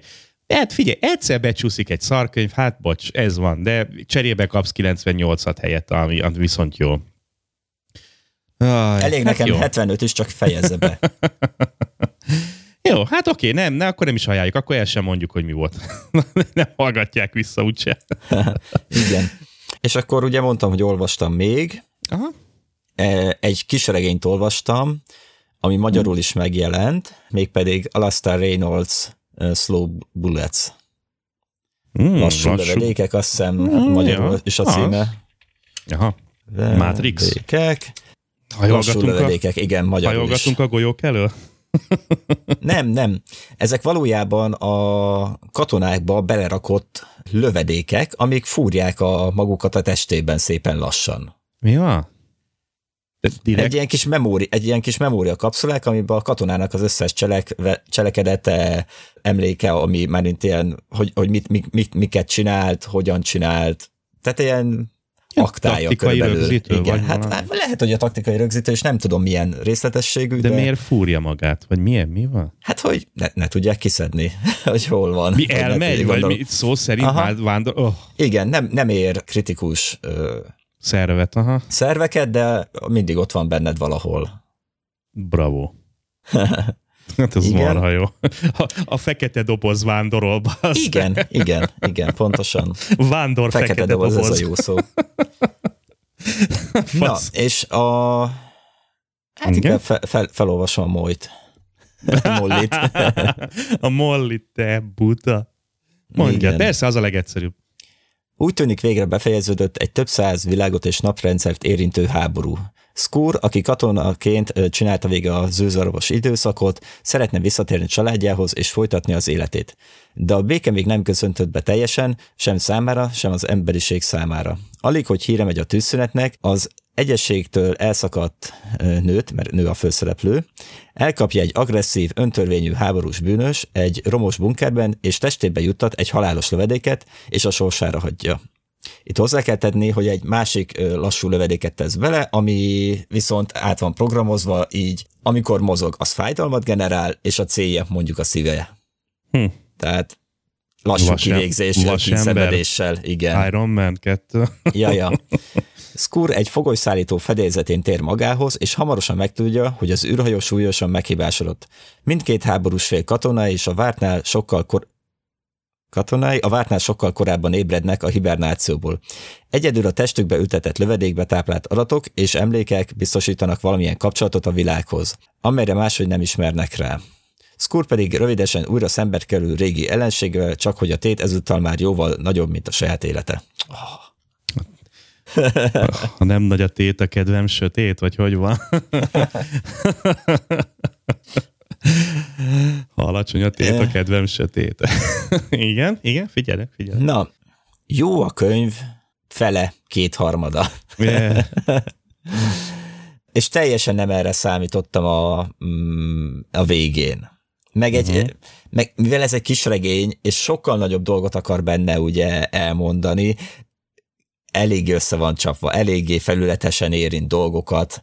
Hát figyelj, egyszer becsúszik egy szarkönyv, hát bocs, ez van, de cserébe kapsz 98-at helyett, ami, ami viszont jó. Aj, Elég hát nekem jó. 75 is, csak fejezze be. [laughs] Jó, hát oké, nem, ne, akkor nem is ajánljuk, akkor el sem mondjuk, hogy mi volt. [laughs] nem hallgatják vissza úgyse. [laughs] Igen. És akkor ugye mondtam, hogy olvastam még. Aha. E, Egy kis regényt olvastam, ami magyarul is megjelent, mégpedig Alastair Reynolds uh, Slow Bullets. Mm, Lassú lövedékek, azt hiszem magyarul ja. is a Az. címe. Aha. Matrix? Lövedékek. Lassú lövedékek, igen, magyarul is. a golyók elől? Nem, nem. Ezek valójában a katonákba belerakott lövedékek, amik fúrják a magukat a testében szépen lassan. Mi van? Direkt Egy ilyen kis memóri, egy ilyen kis memória kapszulák, amiben a katonának az összes cselek, cselekedete, emléke, ami már mint ilyen, hogy, hogy mit, mit, mit, miket csinált, hogyan csinált. Tehát ilyen aktája taktikai körülbelül. rögzítő, Igen, vagy hát, valami. lehet, hogy a taktikai rögzítő, és nem tudom milyen részletességű, De de, miért fúrja magát? Vagy milyen? Mi van? hát hogy ne, ne tudják kiszedni, [laughs] hogy hol van. Mi elmegy? Vagy gondolom. mi, szó szerint Aha. vándor... Oh, Igen, nem, nem ér kritikus ö, szervet, aha. szerveket, de mindig ott van benned valahol. Bravo. [laughs] Hát ez Igen. marha jó. [laughs] A, a fekete doboz vándorol. bassz. Igen, igen, igen, pontosan. Vándor Fekete, fekete, doboz, doboz. ez a jó szó. [laughs] Na, és a... Hát Igen? fel, fel, felolvasom a Moit. Mollit. a molli, [laughs] te buta. Mondja, Igen. persze, az a legegyszerűbb. Úgy tűnik végre befejeződött egy több száz világot és naprendszert érintő háború. Skur, aki katonaként csinálta vége a zőzarvos időszakot, szeretne visszatérni családjához és folytatni az életét. De a béke még nem köszöntött be teljesen, sem számára, sem az emberiség számára. Alig, hogy híre megy a tűzszünetnek, az egyességtől elszakadt nőt, mert nő a főszereplő, elkapja egy agresszív, öntörvényű háborús bűnös egy romos bunkerben, és testébe juttat egy halálos lövedéket, és a sorsára hagyja. Itt hozzá kell tenni, hogy egy másik lassú lövedéket tesz bele, ami viszont át van programozva, így amikor mozog, az fájdalmat generál, és a célja mondjuk a szíve. Hm. Tehát lassú Vas kivégzéssel, vas kínszenvedéssel, igen. Iron Man 2. [laughs] Ja, ja. [laughs] Skur egy fogolyszállító fedélzetén tér magához, és hamarosan megtudja, hogy az űrhajó súlyosan meghibásodott. Mindkét háborús fél katona és a vártnál sokkal kor... katonái a vártnál sokkal korábban ébrednek a hibernációból. Egyedül a testükbe ültetett lövedékbe táplált adatok és emlékek biztosítanak valamilyen kapcsolatot a világhoz, amelyre máshogy nem ismernek rá. Skur pedig rövidesen újra szembe kerül régi ellenségvel, csak hogy a tét ezúttal már jóval nagyobb, mint a saját élete. Ha nem nagy a tét, a kedvem sötét, vagy hogy van? Ha alacsony a tét, a kedvem sötét. igen, igen, figyelek, figyelek. Na, jó a könyv, fele, kétharmada. Yeah. És teljesen nem erre számítottam a, mm, a végén. Meg, egy, uh-huh. meg mivel ez egy kis regény, és sokkal nagyobb dolgot akar benne ugye elmondani, elég össze van csapva, eléggé felületesen érint dolgokat,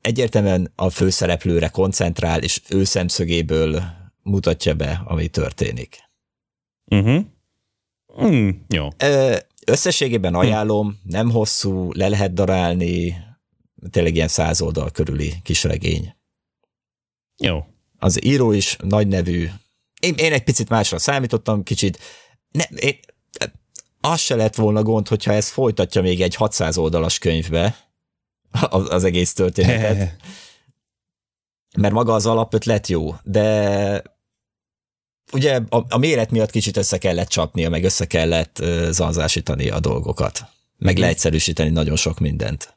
egyértelműen a főszereplőre koncentrál, és ő szemszögéből mutatja be, ami történik. Uh-huh. Mm, jó. Összességében ajánlom, nem hosszú, le lehet darálni, tényleg ilyen száz oldal körüli kis regény. Jó. Az író is nagy nevű. Én, én egy picit másra számítottam, kicsit. Ne, én, az se lett volna gond, hogyha ez folytatja még egy 600 oldalas könyvbe az, az egész történetet, [laughs] mert maga az alapötlet jó, de ugye a, a méret miatt kicsit össze kellett csapnia, meg össze kellett uh, zanzásítani a dolgokat. Meg Mhm. leegyszerűsíteni nagyon sok mindent.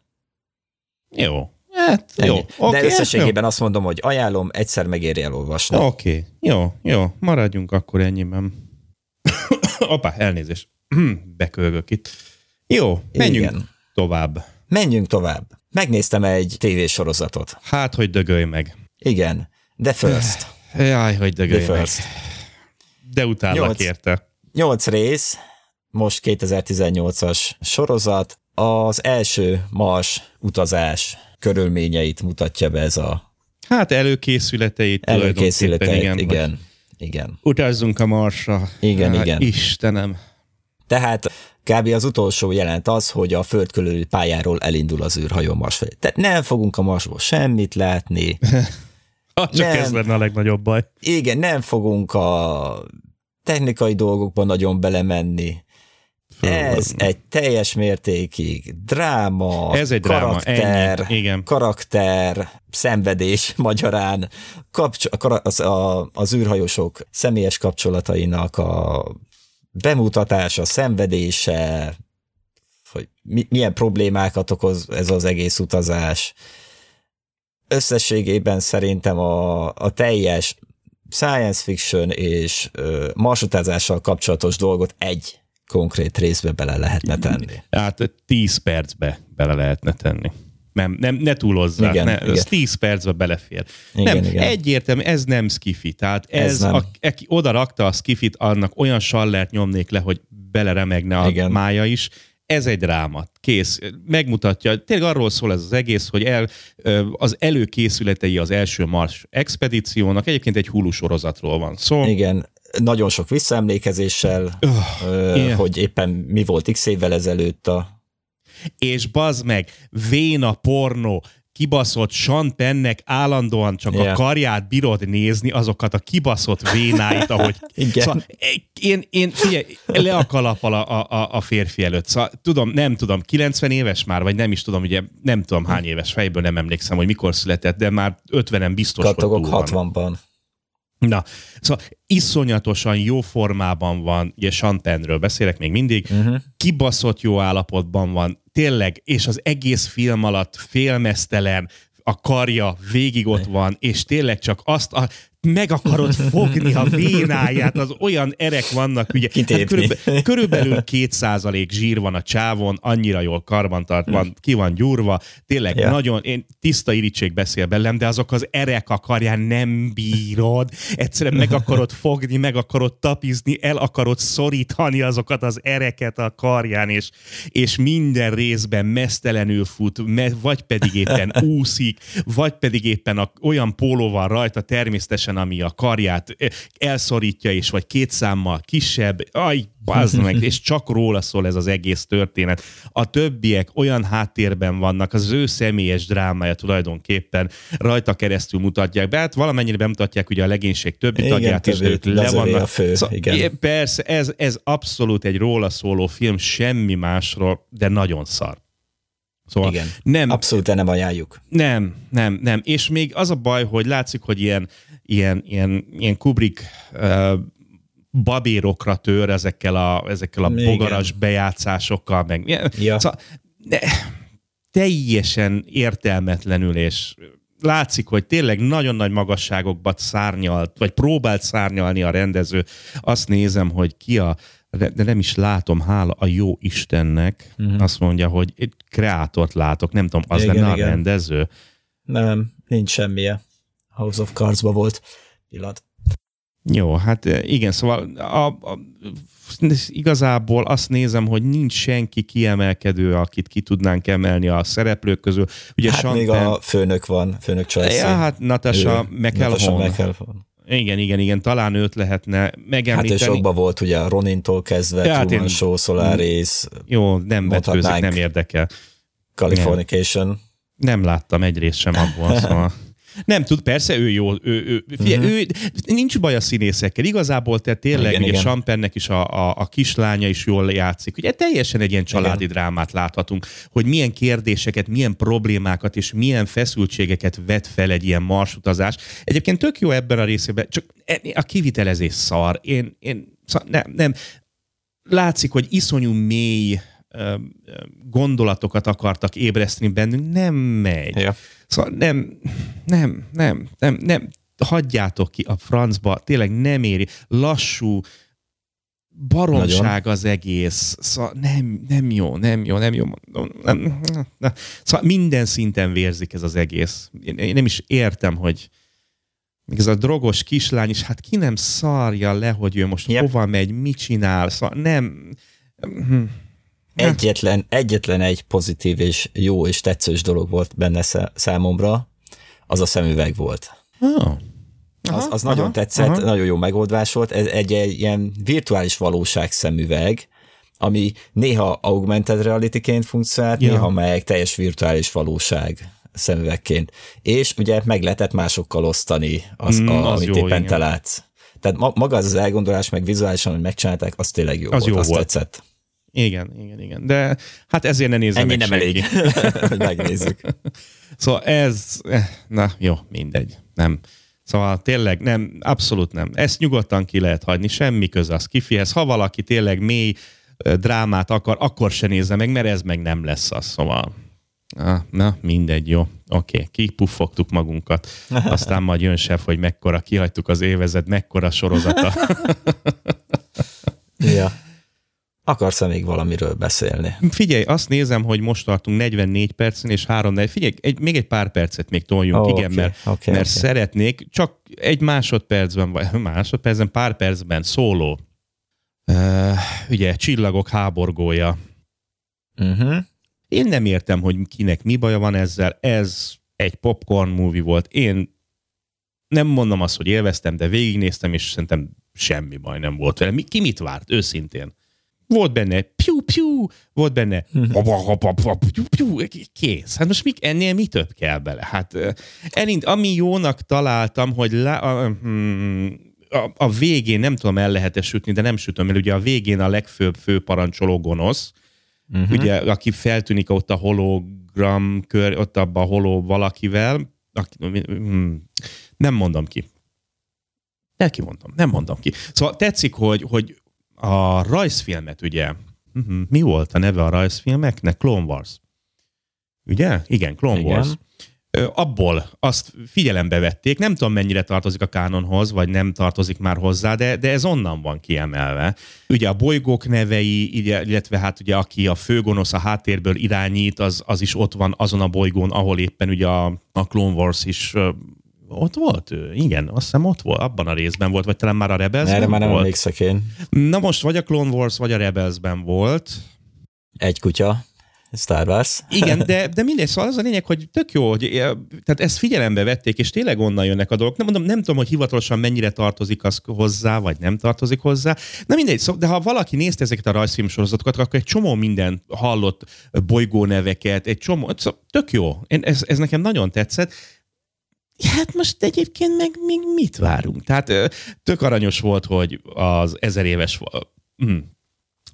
Jó. Hát, jó. Ennyi. Oké, De összességében azt mondom, hogy ajánlom, egyszer megéri elolvasni. jó. Oké, jó, jó. Maradjunk akkor ennyiben. [coughs] Opa, elnézést. [coughs] Bekölgök itt. Jó, menjünk Igen. tovább. Menjünk tovább. Megnéztem egy tévésorozatot. Hát, hogy dögölj meg. Igen, de first. [sighs] Jaj, hogy dögölj meg. First. De utállak Nyolc. érte. Nyolc rész, most 2018-as sorozat. Az első Mars utazás körülményeit mutatja be ez a Hát előkészületeit előkészületeit. Igen, igen. igen. Utazzunk a Marsra. Igen, Hát, igen. Istenem. Tehát kb. az utolsó jelent az, hogy a föld körüli pályáról elindul az űrhajó Mars felé. Tehát nem fogunk a Marsból semmit látni. [laughs] Ha csak Nem. ez lenne a legnagyobb baj. Igen, nem fogunk a technikai dolgokba nagyon belemenni. Ez egy teljes mértékig dráma, Ez egy dráma, karakter, ennyi, igen. karakter, szenvedés magyarán, kapcs- az, a, az űrhajósok személyes kapcsolatainak a bemutatása, szenvedése, hogy mi, milyen problémákat okoz ez az egész utazás. Összességében szerintem a, a teljes science fiction és ö, marsutazással kapcsolatos dolgot egy konkrét részbe bele lehetne tenni. Hát 10 percbe bele lehetne tenni. Nem, nem ne túlozzák, Igen, ne, igen. ez 10 percbe belefér. Igen, nem, igen. egyértelmű, ez nem skifi. Tehát ez, Ez nem. a, aki oda rakta a skifit, annak olyan sallert nyomnék le, hogy beleremegne a Igen. mája is. Ez egy dráma. Kész. Megmutatja. Tényleg arról szól ez az egész, hogy el, az előkészületei az első Mars expedíciónak. Egyébként egy Hulu sorozatról van szó. Igen, nagyon sok visszaemlékezéssel, ö, igen. hogy éppen mi volt x évvel ezelőtt a... és bazd meg, véna pornó, kibaszott Sean Pennek állandóan csak yeah. a karját bírod nézni, azokat a kibaszott vénáit, ahogy... [laughs] Igen. Szóval, én, én figyelj, le a kalappal a, a, a férfi előtt. Szóval, tudom, nem tudom, 90 éves már, vagy nem is tudom, ugye nem tudom hány éves fejből nem emlékszem, hogy mikor született, de már 50-en biztos, Kattogok hogy túl van. 60-ban. Na, szóval iszonyatosan jó formában van, ugye Sean Pennről beszélek még mindig, uh-huh. kibaszott jó állapotban van, tényleg, és az egész film alatt félmeztelen, a karja végig ott van, és tényleg csak azt a, meg akarod fogni a vénáját, az olyan erek vannak, ugye, hát körülbelül, körülbelül két százalék zsír van a csávon, annyira jól karbantart van, ki van gyúrva, tényleg Ja. nagyon, én tiszta irítség beszél belem, de azok az erek a karján nem bírod, egyszerűen meg akarod fogni, meg akarod tapizni, el akarod szorítani azokat az ereket a karján, és, és minden részben mesztelenül fut, me, vagy pedig éppen úszik, vagy pedig éppen a, olyan póló van rajta természetesen, ami a karját eh, elszorítja, és vagy két számmal kisebb, aj, bazd meg, [laughs] és csak róla szól ez az egész történet. A többiek olyan háttérben vannak, az ő személyes drámája tulajdonképpen rajta keresztül mutatják be. Hát valamennyire bemutatják ugye a legénység többi Igen, tagját többi, ők le vannak. a fő, igen. é, Persze, ez, ez abszolút egy róla szóló film, semmi másról, de nagyon szar. Szóval Igen. nem, Abszolút nem ajánljuk. nem, nem, nem. És még az a baj, hogy látszik, hogy ilyen, ilyen, ilyen, ilyen Kubrick uh, babérokra tör ezekkel a, ezekkel a Igen. bogaras bejátszásokkal, meg. Ja. Szóval, de, teljesen értelmetlenül, és látszik, hogy tényleg nagyon nagy magasságokba szárnyalt, vagy próbált szárnyalni a rendező. Azt nézem, hogy ki a, de nem is látom, hála a jó Istennek, uh-huh. azt mondja, hogy egy kreátort látok, nem tudom, az Igen, lenne a igen. rendező. Nem, nincs semmije. House of Cards-ba volt pillanat. Jó, hát eh, igen, szóval a, a, igazából azt nézem, hogy nincs senki kiemelkedő, akit ki tudnánk emelni a szereplők közül. Ugye Hát Sean még Penn- a főnök van, főnök Chelsea. Ja, hát Natasha McElhone. Igen, igen, igen, talán őt lehetne Hát megemlíteni. és sokban volt ugye a Ronintól kezdve, Ja, hát Truman én- Show, Solaris, Jó, nem vetkőzik, nem érdekel. Californication. Nem láttam egy részt sem abból, szóval. [laughs] Nem tud, persze ő jó, ő, ő, figyelj, Mhm. ő, nincs baj a színészekkel. Igazából te tényleg, Igen, ugye igen. Sampennek is a, a, a kislánya is jól játszik. Ugye teljesen egy ilyen családi drámát láthatunk, hogy milyen kérdéseket, milyen problémákat és milyen feszültségeket vet fel egy ilyen marsutazás. Egyébként tök jó ebben a részében, csak e- a kivitelezés szar. Én, én szar, nem, nem. Látszik, hogy iszonyú mély gondolatokat akartak ébreszteni bennünk, nem megy. Ja. Szóval nem, nem, nem, nem, nem, hagyjátok ki a francba, tényleg nem éri. Lassú, baromság az egész. Szóval nem, nem jó, nem jó, nem jó. Nem, nem, nem. Szóval minden szinten vérzik ez az egész. Én, én nem is értem, hogy még ez a drogos kislány is, hát ki nem szarja le, hogy ő most Yep. hova megy, mit csinál, szóval nem... Hm. Egyetlen, egyetlen egy pozitív és jó és tetszős dolog volt benne szá- számomra, az a szemüveg volt. Oh. Az, az nagyon tetszett, aha. nagyon jó megoldás volt. Ez egy, egy ilyen virtuális valóság szemüveg, ami néha augmented reality-ként funkcionált, Ja. néha meg teljes virtuális valóság szemüvegként. És ugye meg lehetett másokkal osztani, az, Mm, mm, az a, amit jó, éppen igen. te látsz. Tehát ma, maga az az elgondolás, meg vizuálisan, hogy megcsinálták, az tényleg jó Az volt, jó azt volt. tetszett. Igen, igen, igen. De hát ezért ne nézze Ennyi meg nem senki. elég, [laughs] hogy megnézzük. Szóval ez, eh, na jó, mindegy, nem. Szóval tényleg nem, abszolút nem. Ezt nyugodtan ki lehet hagyni, semmi köze az kifihez. Ha valaki tényleg mély drámát akar, akkor se nézze meg, mert ez meg nem lesz az. Szóval, ah, na mindegy, jó. Oké, okay. kipuffogtuk magunkat. Aztán majd jön sef, hogy mekkora, kihagytuk az évezet, mekkora sorozata. Ja. Akarsz-e még valamiről beszélni? Figyelj, azt nézem, hogy most tartunk 44 percen és 3 4 Figyelj, egy, még egy pár percet még toljunk, Ó, igen, oké, mert, oké, mert oké. szeretnék, csak egy másodpercben, vagy másodpercben, pár percben szóló. Uh, ugye, csillagok háborgója. Uh-huh. Én nem értem, hogy kinek mi baja van ezzel. Ez egy popcorn movie volt. Én nem mondom azt, hogy élveztem, de végignéztem, és szerintem semmi baj nem volt vele. Mi, ki mit várt, őszintén? Volt benne piu-piu, volt benne hapa, hapa, hapa, piu, piu, kész. Hát most mi, ennél mi több kell bele? Hát elint, ami jónak találtam, hogy lá, a, hmm, a, a végén, nem tudom, el lehet-e sütni, de nem sütöm el, ugye a végén a legfőbb főparancsoló gonosz, uh-huh. ugye, aki feltűnik ott a hologram kör, ott abba a holó valakivel, aki, hmm, nem mondom ki. El kimondom, nem mondom ki. Szóval tetszik, hogy, hogy a rajzfilmet, ugye, uh-huh, mi volt a neve a rajzfilmeknek? Clone Wars. Ugye? Igen, Clone Igen. Wars. Ö, abból azt figyelembe vették, nem tudom mennyire tartozik a kánonhoz, vagy nem tartozik már hozzá, de, de ez onnan van kiemelve. Ugye a bolygók nevei, illetve hát ugye aki a főgonosz a háttérből irányít, az, az is ott van azon a bolygón, ahol éppen ugye a, a Clone Wars is ott volt ő? Igen, azt hiszem ott volt, abban a részben volt, vagy talán már a Rebels Erre már nem volt. emlékszek én. Na most vagy a Clone Wars, vagy a Rebelsben volt. Egy kutya, Star Wars. Igen, de, [laughs] de mindegy, szóval az a lényeg, hogy tök jó, hogy eh, tehát ezt figyelembe vették, és tényleg onnan jönnek a dolgok. Nem mondom, nem tudom, hogy hivatalosan mennyire tartozik az hozzá, vagy nem tartozik hozzá. Na mindegy, szó, de ha valaki nézte ezeket a rajzfilm sorozatokat, akkor egy csomó minden hallott bolygóneveket, egy csomó, szóval tök jó. Én, ez, ez nekem nagyon tetszett. Hát most egyébként meg még mit várunk? Tehát tök aranyos volt, hogy az ezer éves hm,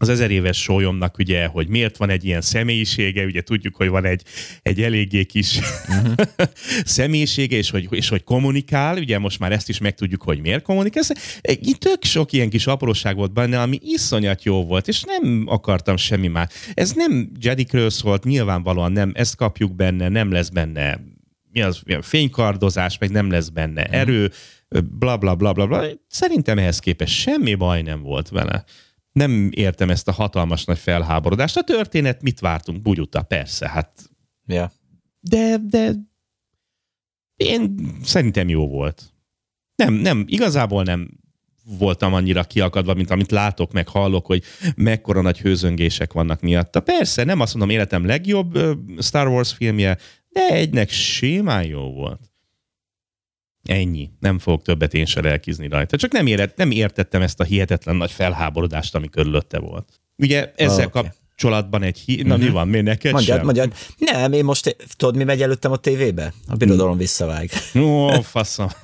az ezer éves sólyomnak ugye, hogy miért van egy ilyen személyisége, ugye tudjuk, hogy van egy, egy eléggé kis uh-huh. [laughs] személyisége, és hogy, és hogy kommunikál, ugye most már ezt is megtudjuk, hogy miért kommunikál. Egy tök sok ilyen kis apróság volt benne, ami iszonyat jó volt, és nem akartam semmi már. Ez nem Jedikről szólt, nyilvánvalóan nem, ezt kapjuk benne, nem lesz benne mi az, milyen fénykardozás, meg nem lesz benne erő, bla bla bla bla bla. Szerintem ehhez képest semmi baj nem volt vele. Nem értem ezt a hatalmas nagy felháborodást. A történet mit vártunk? Bugyuta, persze, hát Ja. de, de én szerintem jó volt. Nem, nem, igazából nem voltam annyira kiakadva, mint amit látok, meg hallok, hogy mekkora nagy hőzöngések vannak miatta. Persze, nem azt mondom életem legjobb Star Wars filmje, de egynek simán jó volt. Ennyi. Nem fogok többet én se lelkizni rajta. Csak nem, éret, nem értettem ezt a hihetetlen nagy felháborodást, ami körülötte volt. Ugye ezzel Ah, okay. Kapcsolatban egy... Hi- Na mi van, miért neked Mondjad, sem? mondjad. Nem, én most, tudod, mi megy előttem a tévébe? A birodalom visszavág. Ó, faszom. [laughs]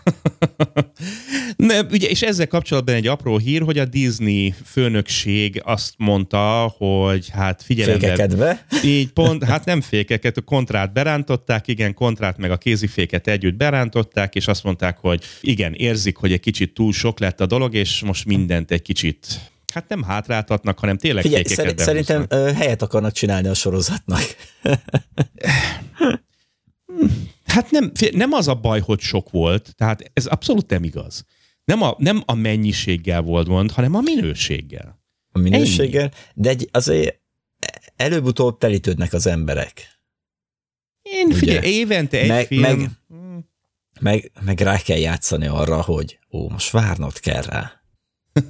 Ne, ugye, és ezzel kapcsolatban egy apró hír, hogy a Disney főnökség azt mondta, hogy hát figyelembe... Fékekedve. Így pont, hát nem fékeket, a kontrát berántották, igen, kontrát meg a kéziféket együtt berántották, és azt mondták, hogy igen, érzik, hogy egy kicsit túl sok lett a dolog, és most mindent egy kicsit hát nem hátráltatnak, hanem tényleg Figyelj, szerint, szerintem behúznak. ö, helyet akarnak csinálni a sorozatnak. [laughs] Hát nem, nem az a baj, hogy sok volt, tehát ez abszolút nem igaz. Nem a, nem a mennyiséggel volt gond, hanem a minőséggel. A minőséggel, de egy, azért előbb-utóbb telítődnek az emberek. Én Ugye? figyelj, évente egy Meg- film... meg-. Meg, meg rá kell játszani arra, hogy ó, most várnod kell rá. [laughs]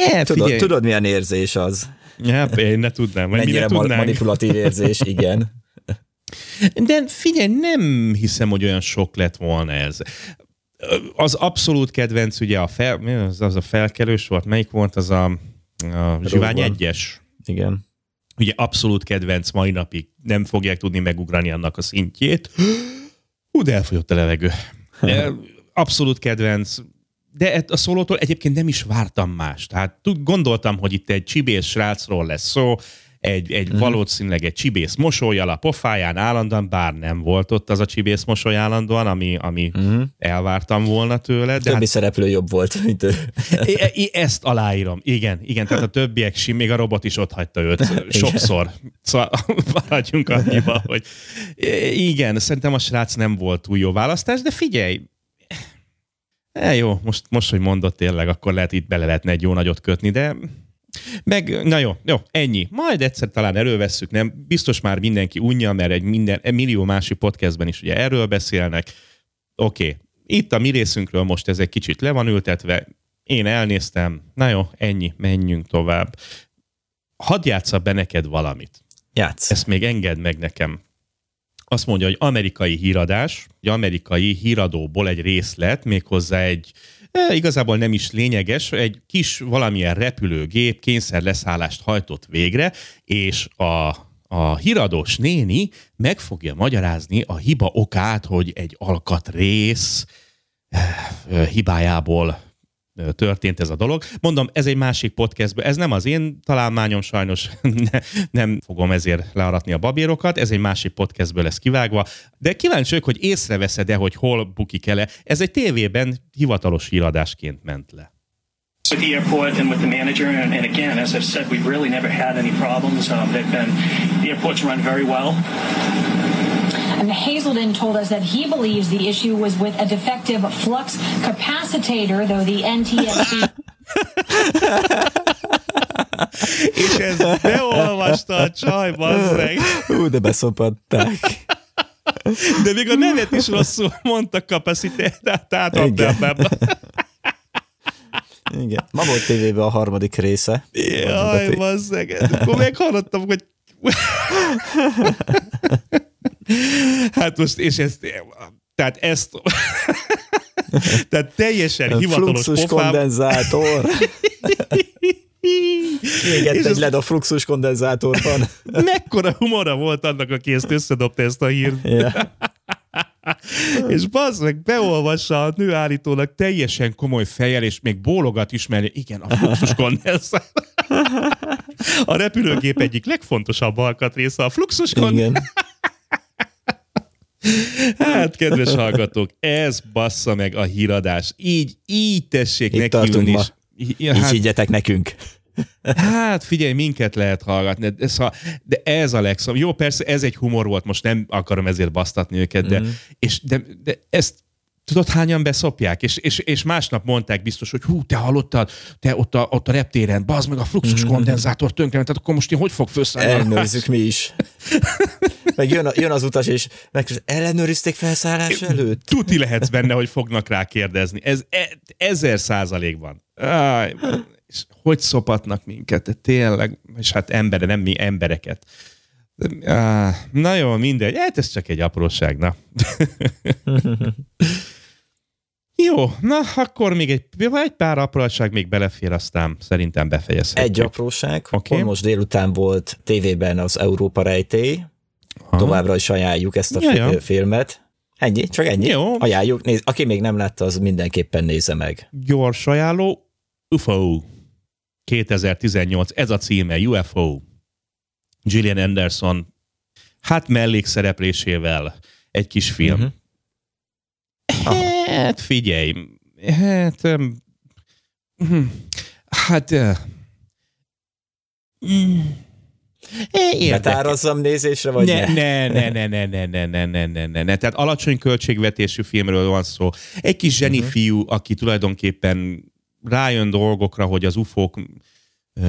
É, Tudod, figyelj. tudod milyen érzés az? Ja, én ne tudnám, vagy Mennyire ma- manipulatív érzés, igen. De figyelj, nem hiszem, hogy olyan sok lett volna ez. Az abszolút kedvenc, ugye a, fel, mi az, az a felkelős volt, melyik volt az a, a Zsivány egyes? Igen. Ugye abszolút kedvenc mai napig. Nem fogják tudni megugrani annak a szintjét. Hú, de elfogyott a levegő. De [laughs] Abszolút kedvenc. De a szólótól egyébként nem is vártam más. Tehát gondoltam, hogy itt egy csibész srácról lesz szó, egy, egy mm. valószínűleg egy csibész mosolyjal a pofáján állandóan, bár nem volt ott az a csibész mosoly állandóan, ami, ami Mhm. elvártam volna tőle. De Többi hát szereplő jobb volt, mint ő. E- e- ezt aláírom. Igen, igen, tehát a többiek sim, még a robot is ott hagyta őt sokszor. Szóval [laughs] maradjunk annyiba, hogy igen, szerintem a srác nem volt túl jó választás, de figyelj, e, jó, most, most, hogy mondott tényleg, akkor lehet itt bele lehetne egy jó nagyot kötni, de meg, na jó, jó, ennyi. Majd egyszer talán elővesszük, nem? Biztos már mindenki unja, mert egy minden, egy millió másik podcastben is ugye erről beszélnek. Oké, okay. itt a mi részünkről most ez egy kicsit le van ültetve, én elnéztem, na jó, ennyi, menjünk tovább. Hadd játsza be neked valamit. Játsz. Ezt még engedd meg nekem. Azt mondja, hogy amerikai híradás, egy amerikai híradóból egy részlet, méghozzá egy e, igazából nem is lényeges, egy kis valamilyen repülőgép kényszer leszállást hajtott végre, és a, a híradós néni meg fogja magyarázni a hiba okát, hogy egy alkatrész ö, hibájából ö, történt ez a dolog. Mondom, ez egy másik podcastben, ez nem az én találmányom, sajnos [laughs] ne, nem fogom ezért learatni a babérokat, ez egy másik podcastből lesz kivágva, de kíváncsi vagyok, hogy észreveszed-e, hogy hol bukik ele. Ez egy tévében hivatalos híradásként ment le. with the airport and with the manager. And, and again, as I've said, we've really never had any problems. Um, they've been the airport's run very well. And Hazelden told us that he believes the issue was with a defective flux capacitor, though the NTSC [laughs] És ez beolvasta a csaj, bazzeg. Ú, de beszopatták. De még a nevet is rosszul mondta kapacitát, tehát Igen. átadtam. Igen. Ma volt tévében a harmadik része. Jaj, bazzeg. Akkor meghallottam, hogy... [laughs] Hát most, és ezt... Tehát ezt... [laughs] Tehát teljesen hivatalos Fluxus pofám. kondenzátor. [laughs] És egy led a fluxus kondenzátorban. [laughs] Mekkora humora volt annak, aki ezt összedobta ezt a hírt. Ja. És bazd meg, beolvassa a nő állítólag teljesen komoly fejjel, és még bólogat is, mert igen, a fluxus kondenzátor. A repülőgép egyik legfontosabb alkatrésze a fluxus kondenzátor. Hát, kedves hallgatók, ez bassza meg a híradás. Így, így tessék Itt neki tartunk ülni. ma. Ja, Így hát, higgyetek nekünk. hát figyelj, minket lehet hallgatni, de, szóval, de ez a legszom. Jó, persze ez egy humor volt, most nem akarom ezért basztatni őket, de, Mhm. és, de, de ezt tudod, hányan beszopják? És, és, és másnap mondták biztos, hogy hú, te hallottad, te ott a, ott a reptéren, bazd meg a fluxus Mhm. kondenzátor tönkre, tehát akkor most én hogy fog felszállni? Ellenőrizzük mi is. Meg jön, a, jön az utas, és meg ellenőrizték felszállás előtt. Tuti lehetsz benne, hogy fognak rá kérdezni. Ez e, ezer százalékban. Áj, és hogy szopatnak minket, tényleg, és hát embere, nem mi embereket. Na jó, mindegy, hát ez csak egy apróság, na. [laughs] jó, na akkor még egy, egy pár apróság még belefér, aztán szerintem befejezhetjük. Egy apróság, okay. most délután volt tévében az Európa rejtély, Aha. továbbra is ajánljuk ezt a Ja, filmet. Ennyi, csak ennyi. Jó. Ajánljuk, néz, aki még nem látta, az mindenképpen nézze meg. Gyors ajánló, UFO 2018, ez a címe, UFO. Gillian Anderson, hát mellékszereplésével egy kis film. Uh-huh. Hát figyelj, hát, um, hm, hát, uh, mm, érdekel. Betárazzam nézésre, vagy Ne, ne? ne, ne, ne, ne, ne, ne, ne, ne, ne, ne. Tehát alacsony költségvetésű filmről van szó. Egy kis zseni Mhm. fiú, aki tulajdonképpen rájön dolgokra, hogy az ufók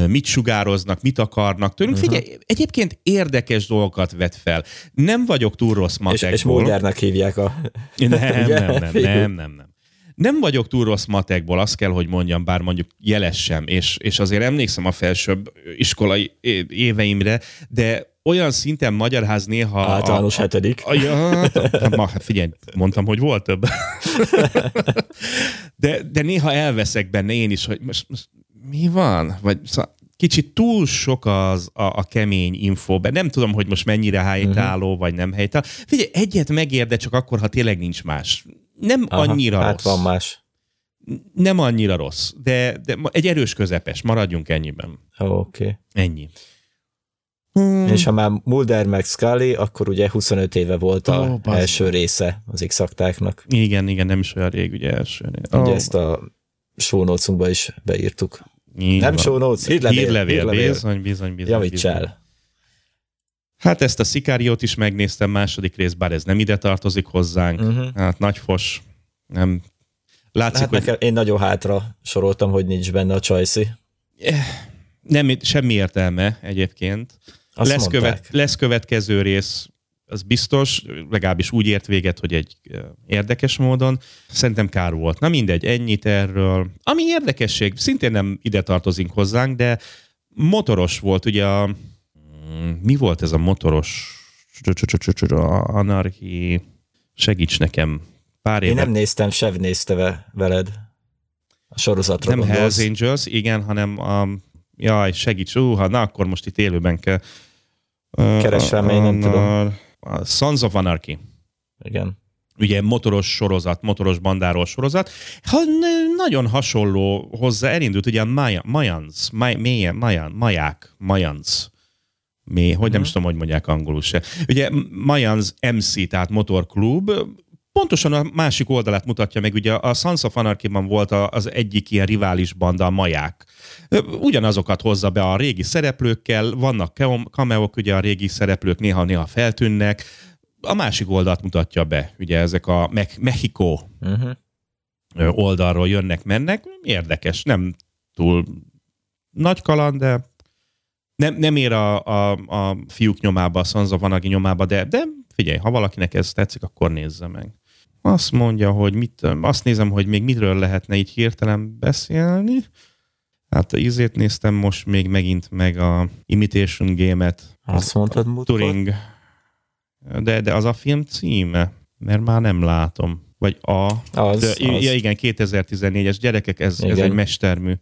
mit sugároznak, mit akarnak tőlünk. Figyelj, egyébként érdekes dolgokat vet fel. Nem vagyok túl rossz És, matekból. és Muldernek hívják a... Nem, nem, [laughs] nem, nem, nem, nem. Nem vagyok túl rossz matekból, azt kell, hogy mondjam, bár mondjuk jeles sem, és, és azért emlékszem a felsőbb iskolai éveimre, de olyan szinten magyarház néha... a- Általános hetedik. a, ja, hát, ma, hát figyelj, mondtam, hogy volt több. [laughs] De, de néha elveszek benne én is, hogy most, most mi van? Vagy szóval kicsit túl sok az a, a kemény info, de nem tudom, hogy most mennyire helytálló, uh-huh. vagy nem helytálló. Figyelj, egyet megér, de csak akkor, ha tényleg nincs más. Nem Aha, annyira hát rossz. van más. Nem annyira rossz, de, de egy erős közepes, maradjunk ennyiben. Oké. Okay. Ennyi. Hmm. És ha már Mulder meg Scully, akkor ugye 25 éve volt a Ó, oh, első része az x Igen, igen, nem is olyan rég, ugye első. Ugye ezt a show is beírtuk. Így Nem van. show notes, hírlevél. Hírlevél, hírlevél. bizony, bizony, bizony. Javíts el. Hát ezt a Szikáriót is megnéztem második rész, bár ez nem ide tartozik hozzánk. Uh-huh. Hát nagy fos. Nem. Látszik, Hát hogy nekem, én nagyon hátra soroltam, hogy nincs benne a Csajci. nem, semmi értelme egyébként. Azt lesz, mondták. követ, lesz következő rész, az biztos, legalábbis úgy ért véget, hogy egy érdekes módon. Szerintem kár volt. Na mindegy, ennyit erről. Ami érdekesség, szintén nem ide tartozik hozzánk, de motoros volt, ugye a... mm, Mi volt ez a motoros anarchi? Segíts nekem. Pár Én éve. nem néztem, Sev nézte ve- veled a sorozatra nem gondolsz. Hells Angels, igen, hanem a... Jaj, segíts, úha, na akkor most itt élőben kell. Keresem, én nem tudom. A Sons of Anarchy. Igen. Ugye motoros sorozat, motoros bandáról sorozat. Ha, nagyon hasonló hozzá elindult, ugye a Maya, Mayans, May, Mayan, Mayan, Maják, Mayans. Mi, hogy nem is tudom, hogy mondják angolul se. Ugye Mayans MC, tehát motorklub, pontosan a másik oldalát mutatja meg, ugye a Sons of Anarchy-ban volt az egyik ilyen rivális banda, a Maják. Ugyanazokat hozza be a régi szereplőkkel, vannak cameók, ugye a régi szereplők néha-néha feltűnnek, a másik oldalt mutatja be, ugye ezek a Me- Mexico Uh-huh. oldalról jönnek-mennek, érdekes, nem túl nagy kaland, de nem, nem ér a, a, a fiúk nyomába, a Sansa Vanagi nyomába, de, de figyelj, ha valakinek ez tetszik, akkor nézze meg. Azt mondja, hogy mit, azt nézem, hogy még mitről lehetne így hirtelen beszélni. Hát ízét néztem most még megint meg a Imitation Game-et. Azt mondtad múltkor? Turing. De, de az a film címe? Mert már nem látom. Vagy a... Az, de, az. Ja igen, 2014-es gyerekek, ez, ez Igen. egy mestermű.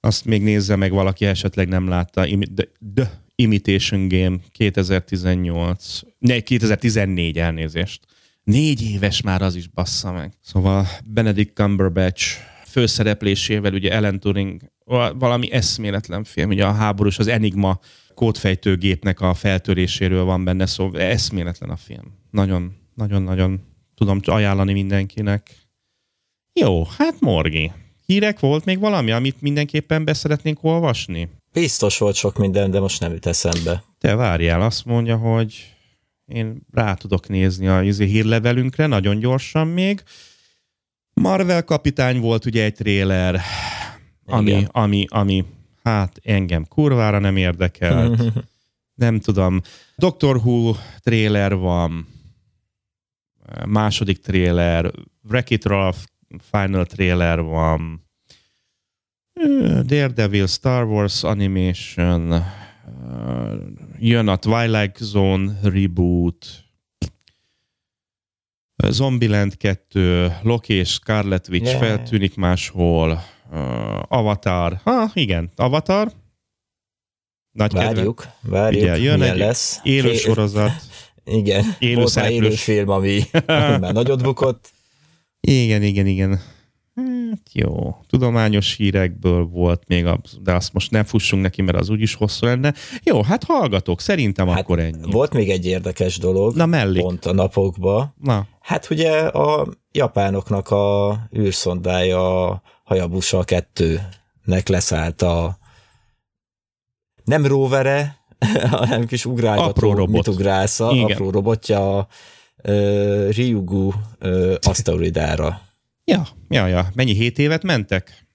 Azt még nézze meg valaki, esetleg nem látta. The, The Imitation Game 2018. Ne, 2014 elnézést. Négy éves már az is, bassza meg. Szóval Benedict Cumberbatch főszereplésével, ugye Ellen Turing, val- valami eszméletlen film, ugye a háborús, az Enigma kódfejtőgépnek a feltöréséről van benne, szóval eszméletlen a film. Nagyon, nagyon, nagyon tudom ajánlani mindenkinek. Jó, hát Morgi. Hírek volt még valami, amit mindenképpen be szeretnénk olvasni? Biztos volt sok minden, de most nem jut eszembe. Te várjál, azt mondja, hogy én rá tudok nézni a izé hírlevelünkre, nagyon gyorsan még. Marvel kapitány volt ugye egy tréler, ami, Igen. ami, ami hát engem kurvára nem érdekelt. [laughs] nem tudom. Doctor Who tréler van, második tréler, Wreck-It Ralph final trailer van, Daredevil, Star Wars Animation, jön a Twilight Zone reboot, Zombieland 2, Loki és Scarlet Witch Yeah. feltűnik máshol, ö, Avatar, ha igen, Avatar, nagy. Várjuk, várjuk, Igen, jön egy lesz. élő sorozat. [laughs] Igen, élő volt már élő film, ami, ami [laughs] [laughs] már nagyot bukott. Igen, igen, igen. Hát jó, tudományos hírekből volt még, a, de azt most nem fussunk neki, mert az úgyis hosszú lenne. Jó, hát hallgatok, szerintem hát, akkor ennyi. Volt még egy érdekes dolog, Na mellék. pont a napokban. Na, Hát ugye a japánoknak a űrszondája Hayabusa 2-nek leszállt a nem rovere, [laughs] hanem kis ugrálgató, Apró robot. mit ugrálsz, apró robotja a uh, Ryugu uh, aszteroidára. Ja, ja, ja. Mennyi, hét évet mentek?